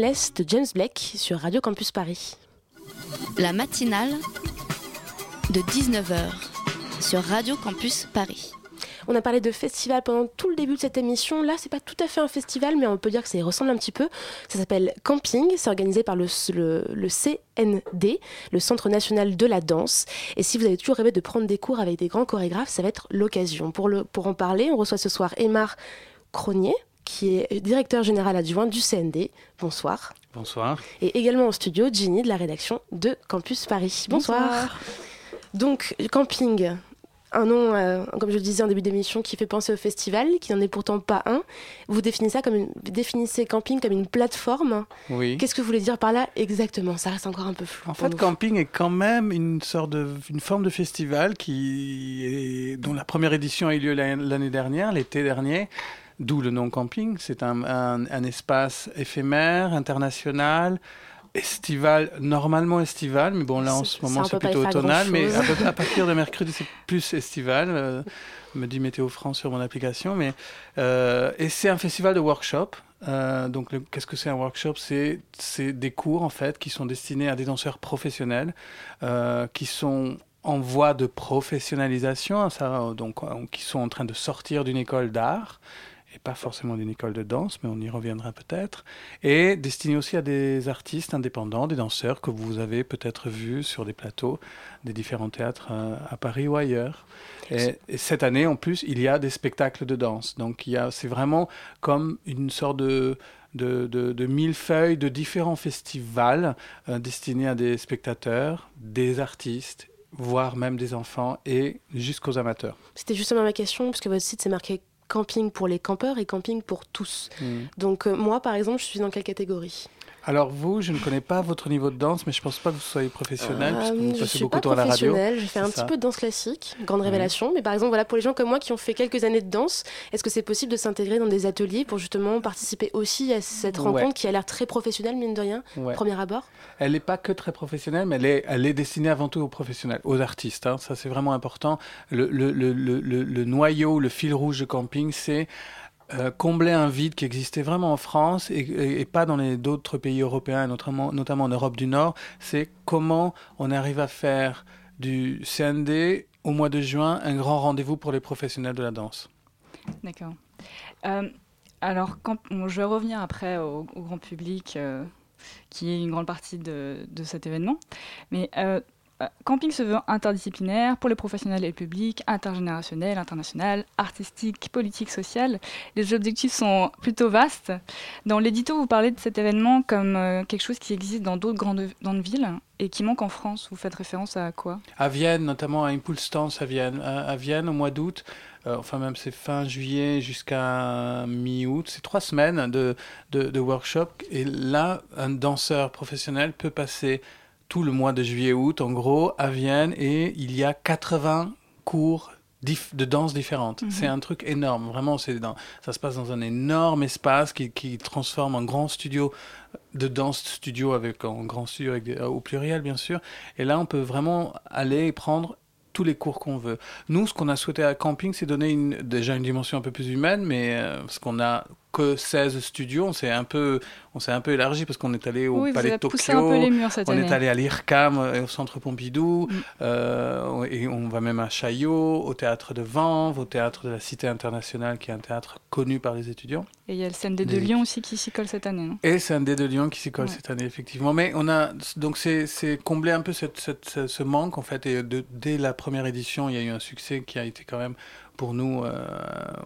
De James Blake sur Radio Campus Paris. La matinale de 19h sur Radio Campus Paris. On a parlé de festival pendant tout le début de cette émission. Là, c'est pas tout à fait un festival, mais on peut dire que ça y ressemble un petit peu. Ça s'appelle Camping. C'est organisé par le, le, CND, le Centre national de la danse. Et si vous avez toujours rêvé de prendre des cours avec des grands chorégraphes, ça va être l'occasion. Pour, le, pour en parler, on reçoit ce soir Emar Cronier, qui est directeur général adjoint du CND. Bonsoir. Bonsoir. Et également au studio, Ginny de la rédaction de Campus Paris. Bonsoir. Donc, camping, un nom, euh, comme je le disais en début d'émission, qui fait penser au festival, qui n'en est pourtant pas un. Vous définissez, ça comme une, définissez camping comme une plateforme. Oui. Qu'est-ce que vous voulez dire par là exactement? Ça reste encore un peu flou. En fait, camping est quand même une sorte de, une forme de festival qui est, dont la première édition a eu lieu l'année dernière, l'été dernier. D'où le nom camping. C'est un, espace éphémère, international, estival, normalement estival, mais bon là en ce moment c'est plutôt automnal, mais à, partir de mercredi c'est plus estival, euh, me dit Météo France sur mon application. Mais, euh, et c'est un festival de workshop. Euh, donc qu'est-ce que c'est un workshop? C'est des cours en fait qui sont destinés à des danseurs professionnels qui sont en voie de professionnalisation, ça, donc qui sont en train de sortir d'une école d'art et pas forcément d'une école de danse, mais on y reviendra peut-être, et destiné aussi à des artistes indépendants, des danseurs que vous avez peut-être vus sur des plateaux des différents théâtres euh, à, Paris ou ailleurs. Et, cette année, en plus, il y a des spectacles de danse. Donc, c'est vraiment comme une sorte de, de, de, millefeuilles de différents festivals euh, destinés à des spectateurs, des artistes voire même des enfants et jusqu'aux amateurs. C'était justement ma question, puisque votre site c'est marqué camping pour les campeurs et camping pour tous. Mm. Donc euh, moi, par exemple, je suis dans quelle catégorie? Alors vous, je ne connais pas votre niveau de danse, mais je pense pas que vous soyez professionnel, puisque vous Euh, je passez suis beaucoup pas de temps à la radio. professionnelle, je fais un petit peu de danse classique, grande révélation. Mais par exemple, voilà, pour les gens comme moi qui ont fait quelques années de danse, est-ce que c'est possible de s'intégrer dans des ateliers pour justement participer aussi à cette Ouais. rencontre qui a l'air très professionnelle, mine de rien, Ouais. premier abord? Elle n'est pas que très professionnelle, mais elle est, elle est destinée avant tout aux professionnels, aux artistes. hein. Ça, c'est vraiment important. Le, le, le- le noyau, le fil rouge de camping, c'est euh, combler un vide qui existait vraiment en France et, pas dans les d'autres pays européens, notamment, notamment en Europe du Nord. C'est comment on arrive à faire du CND au mois de juin un grand rendez-vous pour les professionnels de la danse. D'accord. Euh, alors, quand, je vais revenir après au, grand public, euh, qui est une grande partie de, de cet événement. Mais camping se veut interdisciplinaire pour les professionnels et le public, intergénérationnel, international, artistique, politique, social. Les objectifs sont plutôt vastes. Dans l'édito, vous parlez de cet événement comme euh, quelque chose qui existe dans d'autres grandes, villes et qui manque en France. Vous faites référence à quoi? À Vienne, notamment à Impulse Dance à Vienne. À, Vienne, au mois d'août, euh, enfin même c'est fin juillet jusqu'à mi-août, c'est trois semaines de workshop. Et là, un danseur professionnel peut passer tout le mois de juillet-août, en gros, à Vienne, et il y a 80 cours de danse différentes. Mhm. C'est un truc énorme, vraiment. C'est dans, ça se passe dans un énorme espace qui, qui transforme en grand studio de danse studio avec en grand studio avec des- au pluriel bien sûr. Et là, on peut vraiment aller prendre tous les cours qu'on veut. Nous, ce qu'on a souhaité à Camping, c'est donner une, déjà une dimension un peu plus humaine, mais euh, parce qu'on a que 16 studios, on s'est un peu, on s'est un peu élargi parce qu'on est allé au Oui, Palais de Tokyo, un peu les murs cette on année. est allé à l'IRCAM et au Centre Pompidou, Mm. euh, et on va même à Chaillot, au Théâtre de Vanves, au Théâtre de la Cité Internationale, qui est un théâtre connu par les étudiants. Et il y a le CND de Lyon aussi qui s'y colle cette année, non? Et dé de Lyon qui s'y colle Ouais. cette année, effectivement. Mais on a donc c'est c'est combler un peu cette, cette- ce, ce manque en fait. Et de- dès la première édition, il y a eu un succès qui a été quand même pour nous. euh,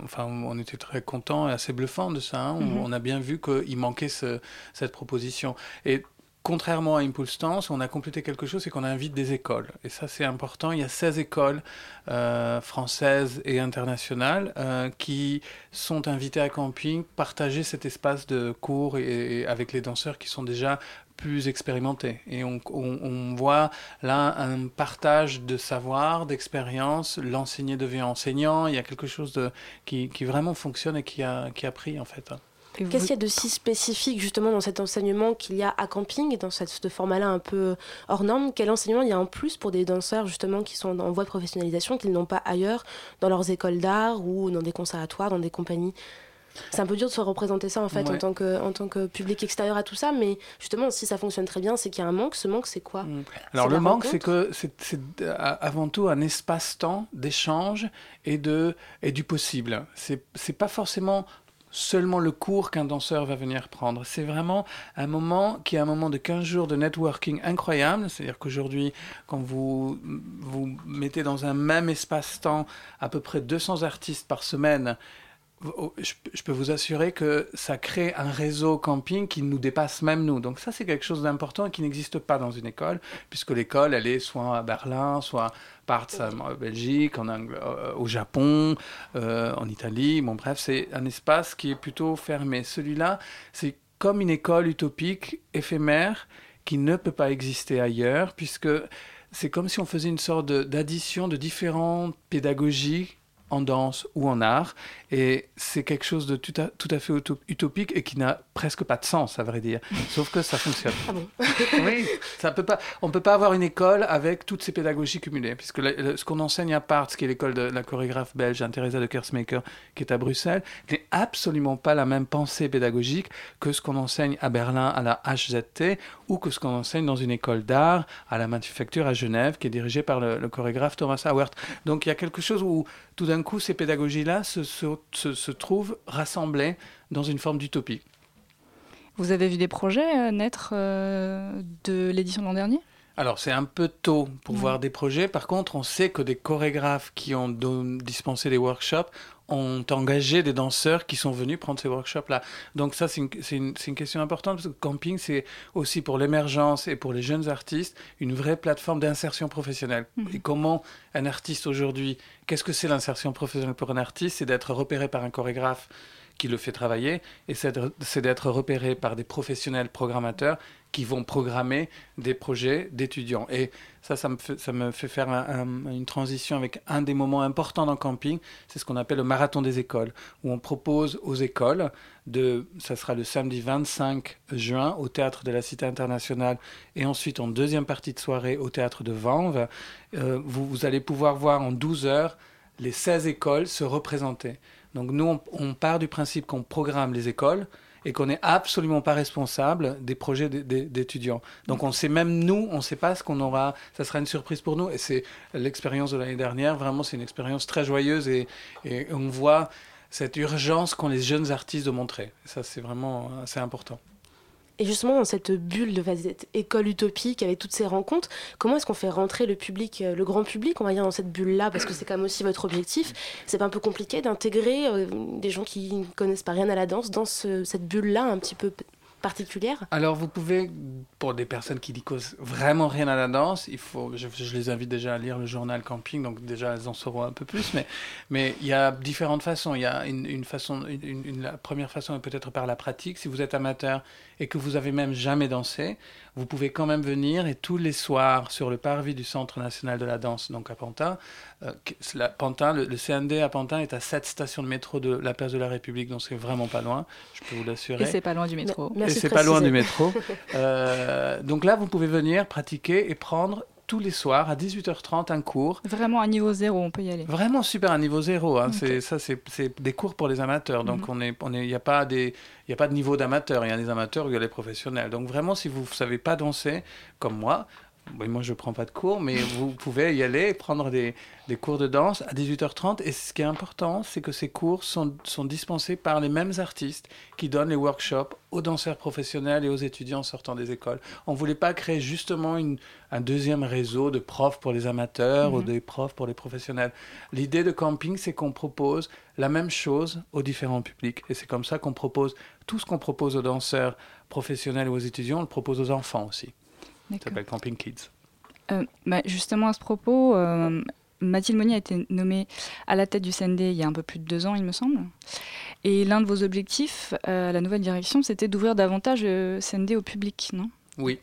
enfin, on était très contents et assez bluffant de ça. hein. On- Mhm. On, a bien vu qu'il manquait ce- cette proposition. Et Contrairement à Impulse Dance, on a complété quelque chose, c'est qu'on invite des écoles. Et ça, c'est important. Il y a 16 écoles euh, françaises et internationales euh, qui sont invitées à camping, partager cet espace de cours et, et avec les danseurs qui sont déjà plus expérimentés. Et on, on- on voit là un partage de savoir, d'expérience. L'enseigné devient enseignant. Il y a quelque chose de, qui, qui vraiment fonctionne et qui a, qui a pris, en fait. Qu'est-ce qu'il y a de si spécifique justement dans cet enseignement qu'il y a à camping dans cette, ce format-là un peu hors norme? Quel enseignement il y a en plus pour des danseurs justement qui sont en voie de professionnalisation qu'ils n'ont pas ailleurs dans leurs écoles d'art ou dans des conservatoires, dans des compagnies? C'est un peu dur de se représenter ça en fait en, tant que, en tant que public extérieur à tout ça, mais justement si ça fonctionne très bien, c'est qu'il y a un manque. Ce manque, c'est quoi? Alors C'est le manque, c'est que c'est avant tout un espace-temps d'échange et, de, et du possible. C'est pas forcément seulement le cours qu'un danseur va venir prendre. C'est vraiment un moment qui est un moment de 15 jours de networking incroyable. C'est-à-dire qu'aujourd'hui, quand vous vous mettez dans un même espace-temps à peu près 200 artistes par semaine, je, peux vous assurer que ça crée un réseau camping qui nous dépasse même nous. Donc ça, c'est quelque chose d'important et qui n'existe pas dans une école, puisque l'école, elle est soit à Berlin, soit par en Belgique, en Angl- euh, au Japon, euh, en Italie. Bon, bref, c'est un espace qui est plutôt fermé. Celui-là, c'est comme une école utopique, éphémère, qui ne peut pas exister ailleurs, puisque c'est comme si on faisait une sorte de- d'addition de différentes pédagogies en danse ou en art, et c'est quelque chose de tout à, tout à fait uto- utopique et qui n'a presque pas de sens, à vrai dire. (laughs) Sauf que ça fonctionne. Ah bon (laughs) Oui, ça peut pas, on ne peut pas avoir une école avec toutes ces pédagogies cumulées, puisque le- le- ce qu'on enseigne à Parts, qui est l'école de la chorégraphe belge Anne-Theresa de Kersmaker, qui est à Bruxelles, n'est absolument pas la même pensée pédagogique que ce qu'on enseigne à Berlin à la HZT ou que ce qu'on enseigne dans une école d'art à la Manufacture à Genève, qui est dirigée par le, le chorégraphe Thomas Howard. Donc il y a quelque chose où tout d'un coup ces pédagogies-là se, se, se- se trouvent rassemblées dans une forme d'utopie. Vous avez vu des projets euh, naître euh, de l'édition de l'an dernier? Alors, c'est un peu tôt pour voir des projets. Par contre, on sait que des chorégraphes qui ont dispensé des workshops ont engagé des danseurs qui sont venus prendre ces workshops-là. Donc ça, c'est une, une, une, question importante parce que camping, c'est aussi pour l'émergence et pour les jeunes artistes une vraie plateforme d'insertion professionnelle. Mmh. Et comment un artiste aujourd'hui, qu'est-ce que c'est l'insertion professionnelle pour un artiste? C'est d'être repéré par un chorégraphe qui le fait travailler, et c'est d'être repéré par des professionnels programmateurs qui vont programmer des projets d'étudiants. Et ça, ça me fait, faire un, un, une transition avec un des moments importants dans camping, c'est ce qu'on appelle le marathon des écoles, où on propose aux écoles, de, ça sera le samedi 25 juin au théâtre de la Cité internationale, et ensuite en deuxième partie de soirée au théâtre de Vanves, euh, vous, vous allez pouvoir voir en 12 heures les 16 écoles se représenter. Donc nous, on, part du principe qu'on programme les écoles, et qu'on n'est absolument pas responsable des projets d'étudiants. Donc on sait même nous, on ne sait pas ce qu'on aura, ça sera une surprise pour nous. Et c'est l'expérience de l'année dernière, vraiment c'est une expérience très joyeuse et, et, on voit cette urgence qu'ont les jeunes artistes de montrer. Ça c'est vraiment assez important. Et justement, dans cette bulle de cette école utopique avec toutes ces rencontres, comment est-ce qu'on fait rentrer le public, le grand public, on va dire, dans cette bulle-là? Parce que c'est quand même aussi votre objectif. C'est pas un peu compliqué d'intégrer euh, des gens qui ne connaissent pas rien à la danse dans ce, cette bulle-là un petit peu particulière Alors, vous pouvez, pour des personnes qui n'y connaissent vraiment rien à la danse, il faut, je, les invite déjà à lire le journal Camping, donc déjà elles en sauront un peu plus, mais, il y a différentes façons. Il y a une, façon, la première façon est peut-être par la pratique. Si vous êtes amateur et que vous avez même jamais dansé, vous pouvez quand même venir et tous les soirs sur le parvis du Centre national de la danse, donc à Pantin, euh, la, Pantin le, le, CND à Pantin est à 7 stations de métro de la place de la République, donc c'est vraiment pas loin, je peux vous l'assurer. Et c'est pas loin du métro. et c'est pas loin du métro. (laughs) euh, donc là, vous pouvez venir pratiquer et prendre tous les soirs à 18h30 un cours. Vraiment à niveau zéro, on peut y aller. Vraiment super à niveau zéro. Hein. Okay. Ça, c'est des cours pour les amateurs. Donc, mm -hmm. on est, on est, il n'y a pas des, il y a pas de niveau d'amateur. Il y a des amateurs, il y a les professionnels. Donc vraiment, si vous ne savez pas danser comme moi, oui, moi je ne prends pas de cours, mais vous pouvez y aller, prendre des, des cours de danse à 18h30. Et ce qui est important, c'est que ces cours sont, sont, dispensés par les mêmes artistes qui donnent les workshops aux danseurs professionnels et aux étudiants sortant des écoles. On ne voulait pas créer justement une, un deuxième réseau de profs pour les amateurs ou des profs pour les professionnels. L'idée de camping, c'est qu'on propose la même chose aux différents publics. Et c'est comme ça qu'on propose tout ce qu'on propose aux danseurs professionnels ou aux étudiants, on le propose aux enfants aussi. Ça s'appelle Camping Kids. Euh, bah justement, à ce propos, euh, Mathilde Monnier a été nommée à la tête du CND il y a un peu plus de deux ans, il me semble. Et l'un de vos objectifs euh, à la nouvelle direction, c'était d'ouvrir davantage le CND au public, non? Oui.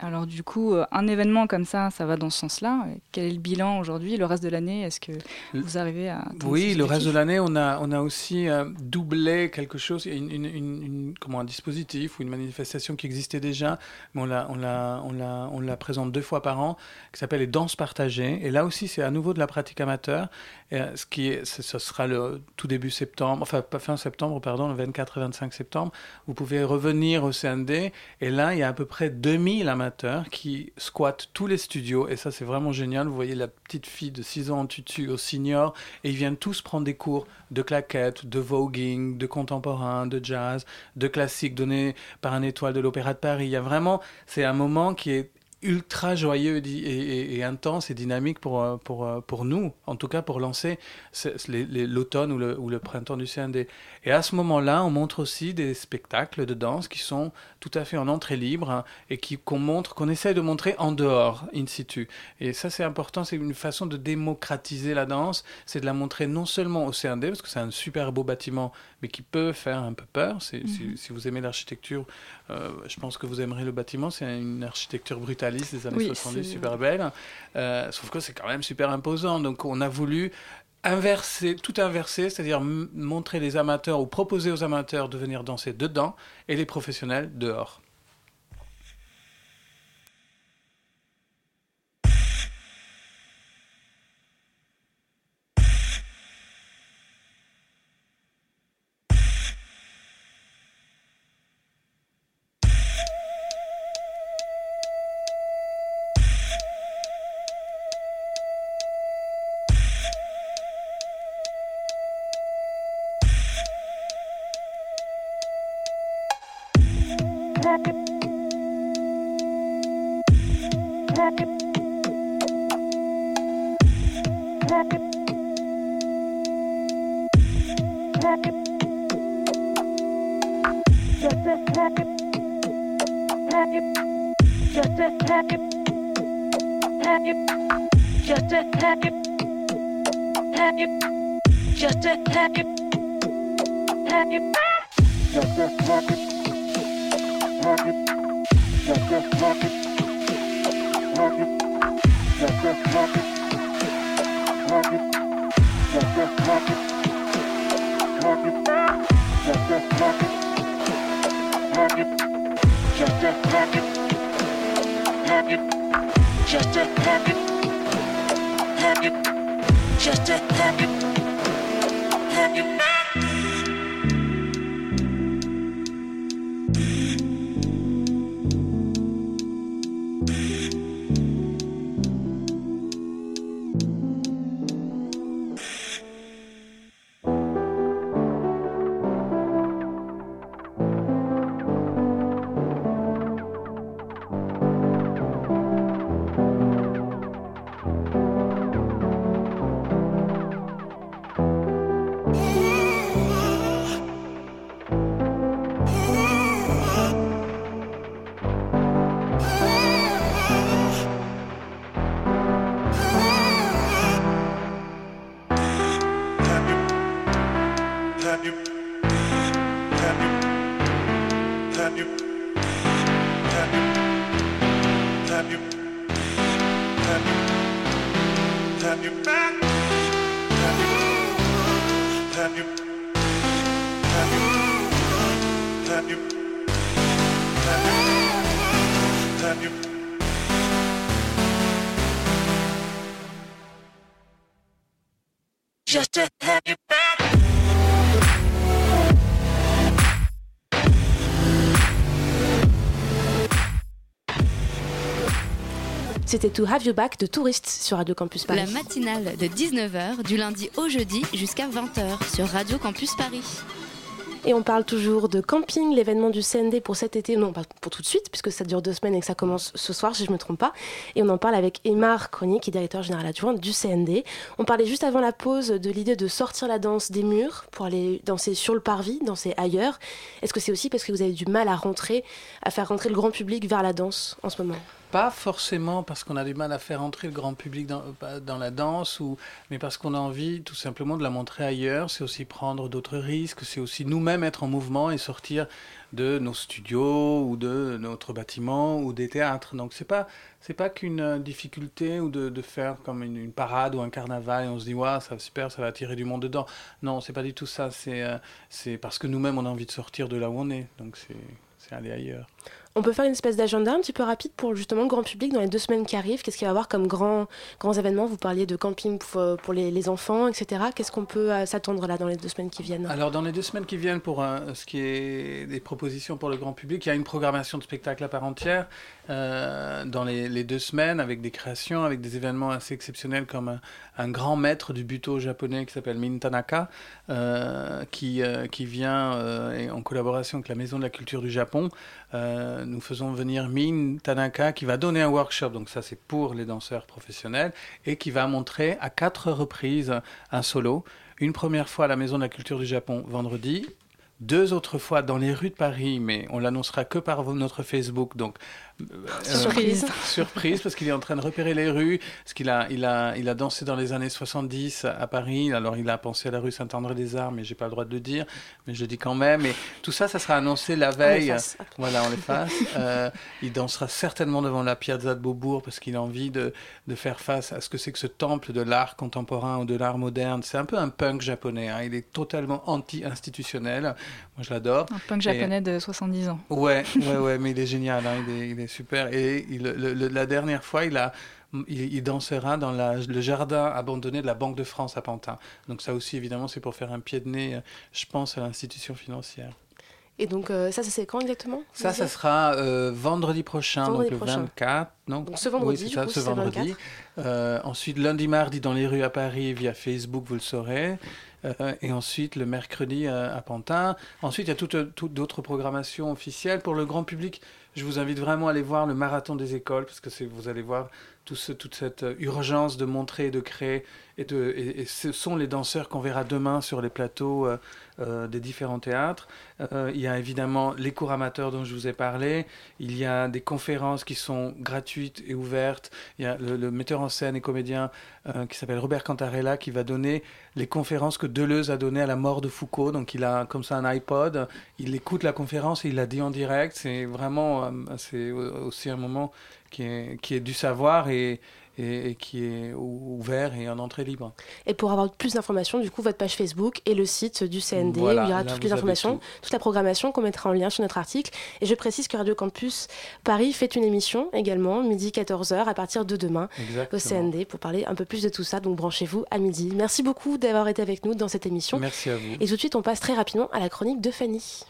Alors du coup, un événement comme ça, ça va dans ce sens-là. Quel est le bilan aujourd'hui, le reste de l'année? Est-ce que vous arrivez à... Oui, le reste de l'année, on a, on a aussi euh, doublé quelque chose, une, une, une, une, comment, un dispositif ou une manifestation qui existait déjà, mais on la, on la, on la, on la présente deux fois par an, qui s'appelle les danses partagées. Et là aussi, c'est à nouveau de la pratique amateur. Et, ce qui sera le tout début septembre, enfin fin septembre, pardon, le 24 et 25 septembre. Vous pouvez revenir au CND, et là, il y a à peu près 2000 amateurs qui squattent tous les studios et ça c'est vraiment génial. Vous voyez la petite fille de 6 ans en tutu au senior et ils viennent tous prendre des cours de claquettes, de voguing, de contemporain, de jazz, de classique donnés par un étoile de l'Opéra de Paris. Il y a vraiment, c'est un moment qui est ultra joyeux et, intense et dynamique pour, pour, pour nous, en tout cas pour lancer l'automne ou le, printemps du CND. Et à ce moment-là, on montre aussi des spectacles de danse qui sont tout à fait en entrée libre hein, et qu'on qu montre, qu'on essaie de montrer en dehors, in situ. Et ça, c'est important, c'est une façon de démocratiser la danse, c'est de la montrer non seulement au CND, parce que c'est un super beau bâtiment, mais qui peut faire un peu peur. Mm -hmm. si, si, vous aimez l'architecture, euh, je pense que vous aimerez le bâtiment. C'est une architecture brutaliste des années oui, 70, super belle. Euh, sauf que c'est quand même super imposant. Donc on a voulu inverser, tout inverser, c'est-à-dire montrer les amateurs ou proposer aux amateurs de venir danser dedans et les professionnels dehors. C'était To Have You Back de Touristes sur Radio Campus Paris. La matinale de 19h du lundi au jeudi jusqu'à 20h sur Radio Campus Paris. Et on parle toujours de camping, l'événement du CND pour cet été, non pas pour tout de suite, puisque ça dure deux semaines et que ça commence ce soir, si je ne me trompe pas. Et on en parle avec Emar Crony, qui est directeur général adjoint du CND. On parlait juste avant la pause de l'idée de sortir la danse des murs pour aller danser sur le parvis, danser ailleurs. Est-ce que c'est aussi parce que vous avez du mal à rentrer, à faire rentrer le grand public vers la danse en ce moment? Pas forcément parce qu'on a du mal à faire entrer le grand public dans, dans la danse, ou, mais parce qu'on a envie tout simplement de la montrer ailleurs. C'est aussi prendre d'autres risques, c'est aussi nous-mêmes être en mouvement et sortir de nos studios ou de notre bâtiment ou des théâtres. Donc c'est pas c'est pas qu'une difficulté ou de, faire comme une, parade ou un carnaval et on se dit waouh ça super ça va attirer du monde dedans. Non c'est pas du tout ça. C'est euh, c'est parce que nous-mêmes on a envie de sortir de là où on est. Donc c'est c'est aller ailleurs. On peut faire une espèce d'agenda un petit peu rapide pour justement le grand public dans les deux semaines qui arrivent. Qu'est-ce qu'il va y avoir comme grand, grands événements? Vous parliez de camping pour, pour les, enfants, etc. Qu'est-ce qu'on peut euh, s'attendre là dans les deux semaines qui viennent? Alors dans les deux semaines qui viennent, pour euh, ce qui est des propositions pour le grand public, il y a une programmation de spectacle à part entière euh, dans les, deux semaines avec des créations, avec des événements assez exceptionnels comme un, grand maître du buto japonais qui s'appelle Min Tanaka, qui vient en collaboration avec la Maison de la Culture du Japon. Nous faisons venir Min Tanaka qui va donner un workshop, donc ça c'est pour les danseurs professionnels, et qui va montrer à quatre reprises un solo. Une première fois à la Maison de la Culture du Japon vendredi, deux autres fois dans les rues de Paris, mais on l'annoncera que par notre Facebook, donc euh, surprise. surprise, parce qu'il est en train de repérer les rues, parce qu'il a, il a, il a dansé dans les années 70 à Paris, alors il a pensé à la rue Saint-André-des-Arts, mais j'ai pas le droit de le dire, mais je le dis quand même, et tout ça, ça sera annoncé la veille. On voilà, on l'efface. euh, il dansera certainement devant la Piazza de Beaubourg, parce qu'il a envie de, de faire face à ce que c'est que ce temple de l'art contemporain ou de l'art moderne. C'est un peu un punk japonais, hein. il est totalement anti-institutionnel, moi je l'adore. Un punk japonais de 70 ans. Ouais, ouais, ouais, mais il est génial, hein. il, est, il est super. Et il, le, le, la dernière fois, il, a, il, il dansera dans la, le jardin abandonné de la Banque de France à Pantin. Donc ça aussi, évidemment, c'est pour faire un pied de nez, je pense, à l'institution financière. Et donc euh, ça, ça c'est quand exactement Ça, ça sera euh, vendredi prochain, vendredi donc prochain. le 24. Non donc ce vendredi, oui, ça, coup, ce vendredi. Euh, ensuite, lundi, mardi, dans les rues à Paris, via Facebook, vous le saurez. Euh, et ensuite, le mercredi à Pantin. Ensuite, il y a toutes tout d'autres programmations officielles. Pour le grand public, Je vous invite vraiment à aller voir le marathon des écoles, parce que vous allez voir toute cette urgence de montrer, de créer. Et, de, et, ce sont les danseurs qu'on verra demain sur les plateaux euh, euh, des différents théâtres. Euh, il y a évidemment les cours amateurs dont je vous ai parlé. Il y a des conférences qui sont gratuites et ouvertes. Il y a le, metteur en scène et comédien euh, qui s'appelle Robert Cantarella qui va donner les conférences que Deleuze a données à la mort de Foucault. Donc il a comme ça un iPod, il écoute la conférence et il la dit en direct. C'est vraiment euh, c'est aussi un moment qui est, qui est du savoir et, et, et, qui est ouvert et en entrée libre. Et pour avoir plus d'informations, du coup, votre page Facebook et le site du CND, voilà, où il y aura toutes les informations, tout. toute la programmation qu'on mettra en lien sur notre article. Et je précise que Radio Campus Paris fait une émission également, midi 14h, à partir de demain, Exactement. au CND, pour parler un peu plus de tout ça. Donc branchez-vous à midi. Merci beaucoup d'avoir été avec nous dans cette émission. Merci à vous. Et tout de suite, on passe très rapidement à la chronique de Fanny.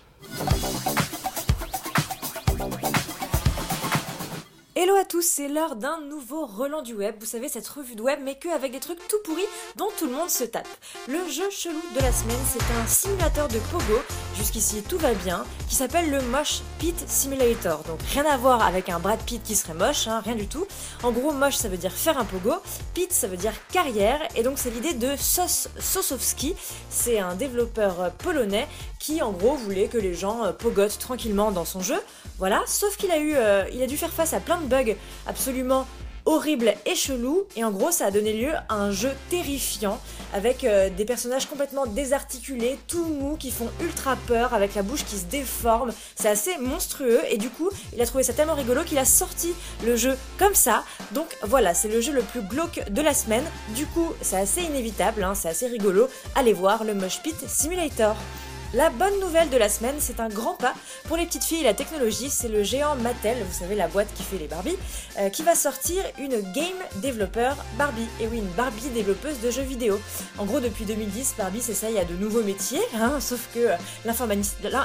Hello à tous, c'est l'heure d'un nouveau Relan du web. Vous savez, cette revue de web, mais que avec des trucs tout pourris dont tout le monde se tape. Le jeu chelou de la semaine, c'est un simulateur de pogo, jusqu'ici tout va bien, qui s'appelle le Mosh Pit Simulator. Donc rien à voir avec un Brad Pitt qui serait moche, hein, rien du tout. En gros, moche ça veut dire faire un pogo, Pit ça veut dire carrière, et donc c'est l'idée de Sos Sosowski. C'est un développeur polonais qui en gros voulait que les gens pogotent tranquillement dans son jeu. Voilà, sauf qu'il a eu, euh, il a dû faire face à plein de bugs absolument horribles et chelous, et en gros ça a donné lieu à un jeu terrifiant, avec euh, des personnages complètement désarticulés, tout mous, qui font ultra peur, avec la bouche qui se déforme, c'est assez monstrueux, et du coup il a trouvé ça tellement rigolo qu'il a sorti le jeu comme ça, donc voilà, c'est le jeu le plus glauque de la semaine, du coup c'est assez inévitable, hein, c'est assez rigolo, allez voir le Mosh Pit Simulator. La bonne nouvelle de la semaine, c'est un grand pas pour les petites filles et la technologie, c'est le géant Mattel, vous savez la boîte qui fait les Barbie, euh, qui va sortir une Game Developer Barbie. Et oui, une Barbie développeuse de jeux vidéo. En gros, depuis 2010, Barbie s'essaye à de nouveaux métiers, (laughs) hein, sauf que euh,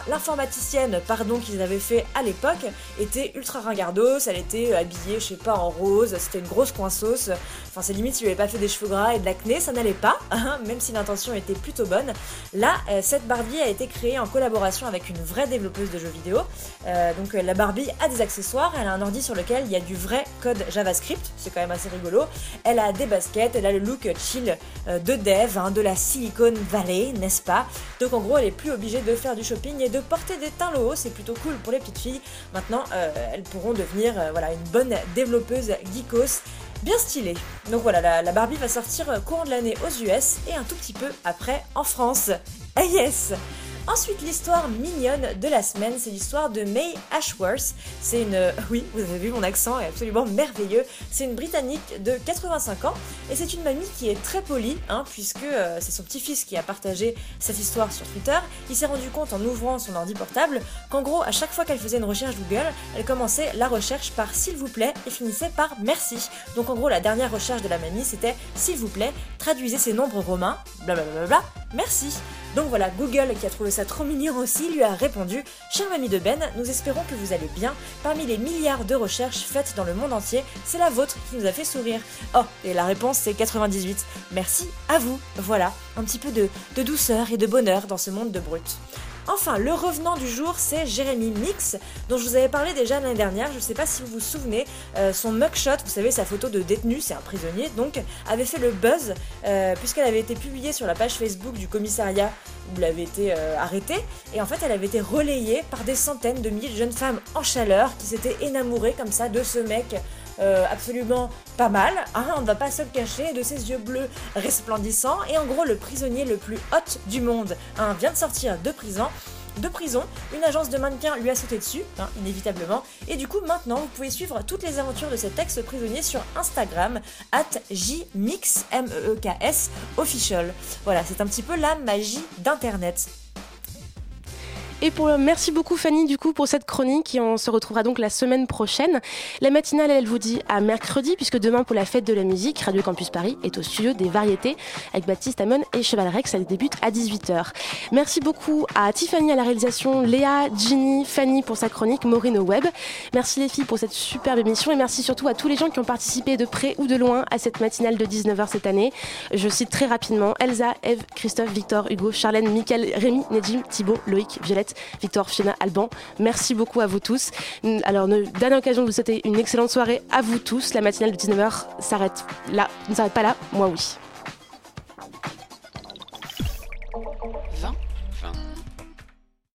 l'informaticienne pardon, qu'ils avaient fait à l'époque était ultra ringardos, elle était habillée, je sais pas, en rose, c'était une grosse coinceuse. Enfin, c'est limite si lui avait pas fait des cheveux gras et de l'acné, ça n'allait pas, (laughs) hein, même si l'intention était plutôt bonne. Là, euh, cette Barbie a été créée en collaboration avec une vraie développeuse de jeux vidéo. Euh, donc la Barbie a des accessoires, elle a un ordi sur lequel il y a du vrai code JavaScript, c'est quand même assez rigolo. Elle a des baskets, elle a le look chill euh, de dev, hein, de la Silicon Valley, n'est-ce pas? Donc en gros, elle est plus obligée de faire du shopping et de porter des teints hauts, c'est plutôt cool pour les petites filles. Maintenant, euh, elles pourront devenir voilà, une bonne développeuse geekos bien stylée. Donc voilà, la, la Barbie va sortir courant de l'année aux US et un tout petit peu après en France. Ah yes Ensuite, l'histoire mignonne de la semaine, c'est l'histoire de May Ashworth. C'est une, (laughs) oui, vous avez vu mon accent est absolument merveilleux. C'est une Britannique de 85 ans et c'est une mamie qui est très polie, hein, puisque euh, c'est son petit-fils qui a partagé cette histoire sur Twitter. Il s'est rendu compte en ouvrant son ordi portable qu'en gros, à chaque fois qu'elle faisait une recherche Google, elle commençait la recherche par s'il vous plaît et finissait par merci. Donc en gros, la dernière recherche de la mamie, c'était s'il vous plaît, traduisez ces nombres romains, blablabla, bla bla, merci. Donc voilà, Google, qui a trouvé ça trop mignon aussi, lui a répondu Cher ami de Ben, nous espérons que vous allez bien. Parmi les milliards de recherches faites dans le monde entier, c'est la vôtre qui nous a fait sourire. Oh, et la réponse c'est 98. Merci à vous. Voilà, un petit peu de, douceur et de bonheur dans ce monde de brut. Enfin, le revenant du jour, c'est Jérémy Mix, dont je vous avais parlé déjà l'année dernière. Je ne sais pas si vous vous souvenez, euh, son mugshot, vous savez, sa photo de détenu, c'est un prisonnier, donc, avait fait le buzz, euh, puisqu'elle avait été publiée sur la page Facebook du commissariat où elle avait été euh, arrêtée. Et en fait, elle avait été relayée par des centaines de milliers de jeunes femmes en chaleur qui s'étaient énamourées comme ça de ce mec. Euh, absolument pas mal, hein, on ne va pas se le cacher, de ses yeux bleus resplendissants. Et en gros, le prisonnier le plus hot du monde hein, vient de sortir de prison de prison. Une agence de mannequins lui a sauté dessus, hein, inévitablement. Et du coup, maintenant, vous pouvez suivre toutes les aventures de cet ex-prisonnier sur Instagram, at jmix, official. Voilà, c'est un petit peu la magie d'Internet. Et pour merci beaucoup Fanny du coup pour cette chronique et on se retrouvera donc la semaine prochaine. La matinale elle vous dit à mercredi puisque demain pour la fête de la musique Radio Campus Paris est au studio des variétés avec Baptiste Amon et Cheval Rex. Elle débute à 18h. Merci beaucoup à Tiffany à la réalisation, Léa, Ginny, Fanny pour sa chronique, Maureen au web. Merci les filles pour cette superbe émission et merci surtout à tous les gens qui ont participé de près ou de loin à cette matinale de 19h cette année. Je cite très rapidement Elsa, Eve, Christophe, Victor, Hugo, Charlène, Mickaël, Rémi, Nedjim, Thibaut, Loïc, Violette Victor, Fiona, Alban. Merci beaucoup à vous tous. Alors, ne- dernière occasion de vous souhaiter une excellente soirée à vous tous. La matinale de 19h s'arrête là. Ne s'arrête pas là, moi oui. 20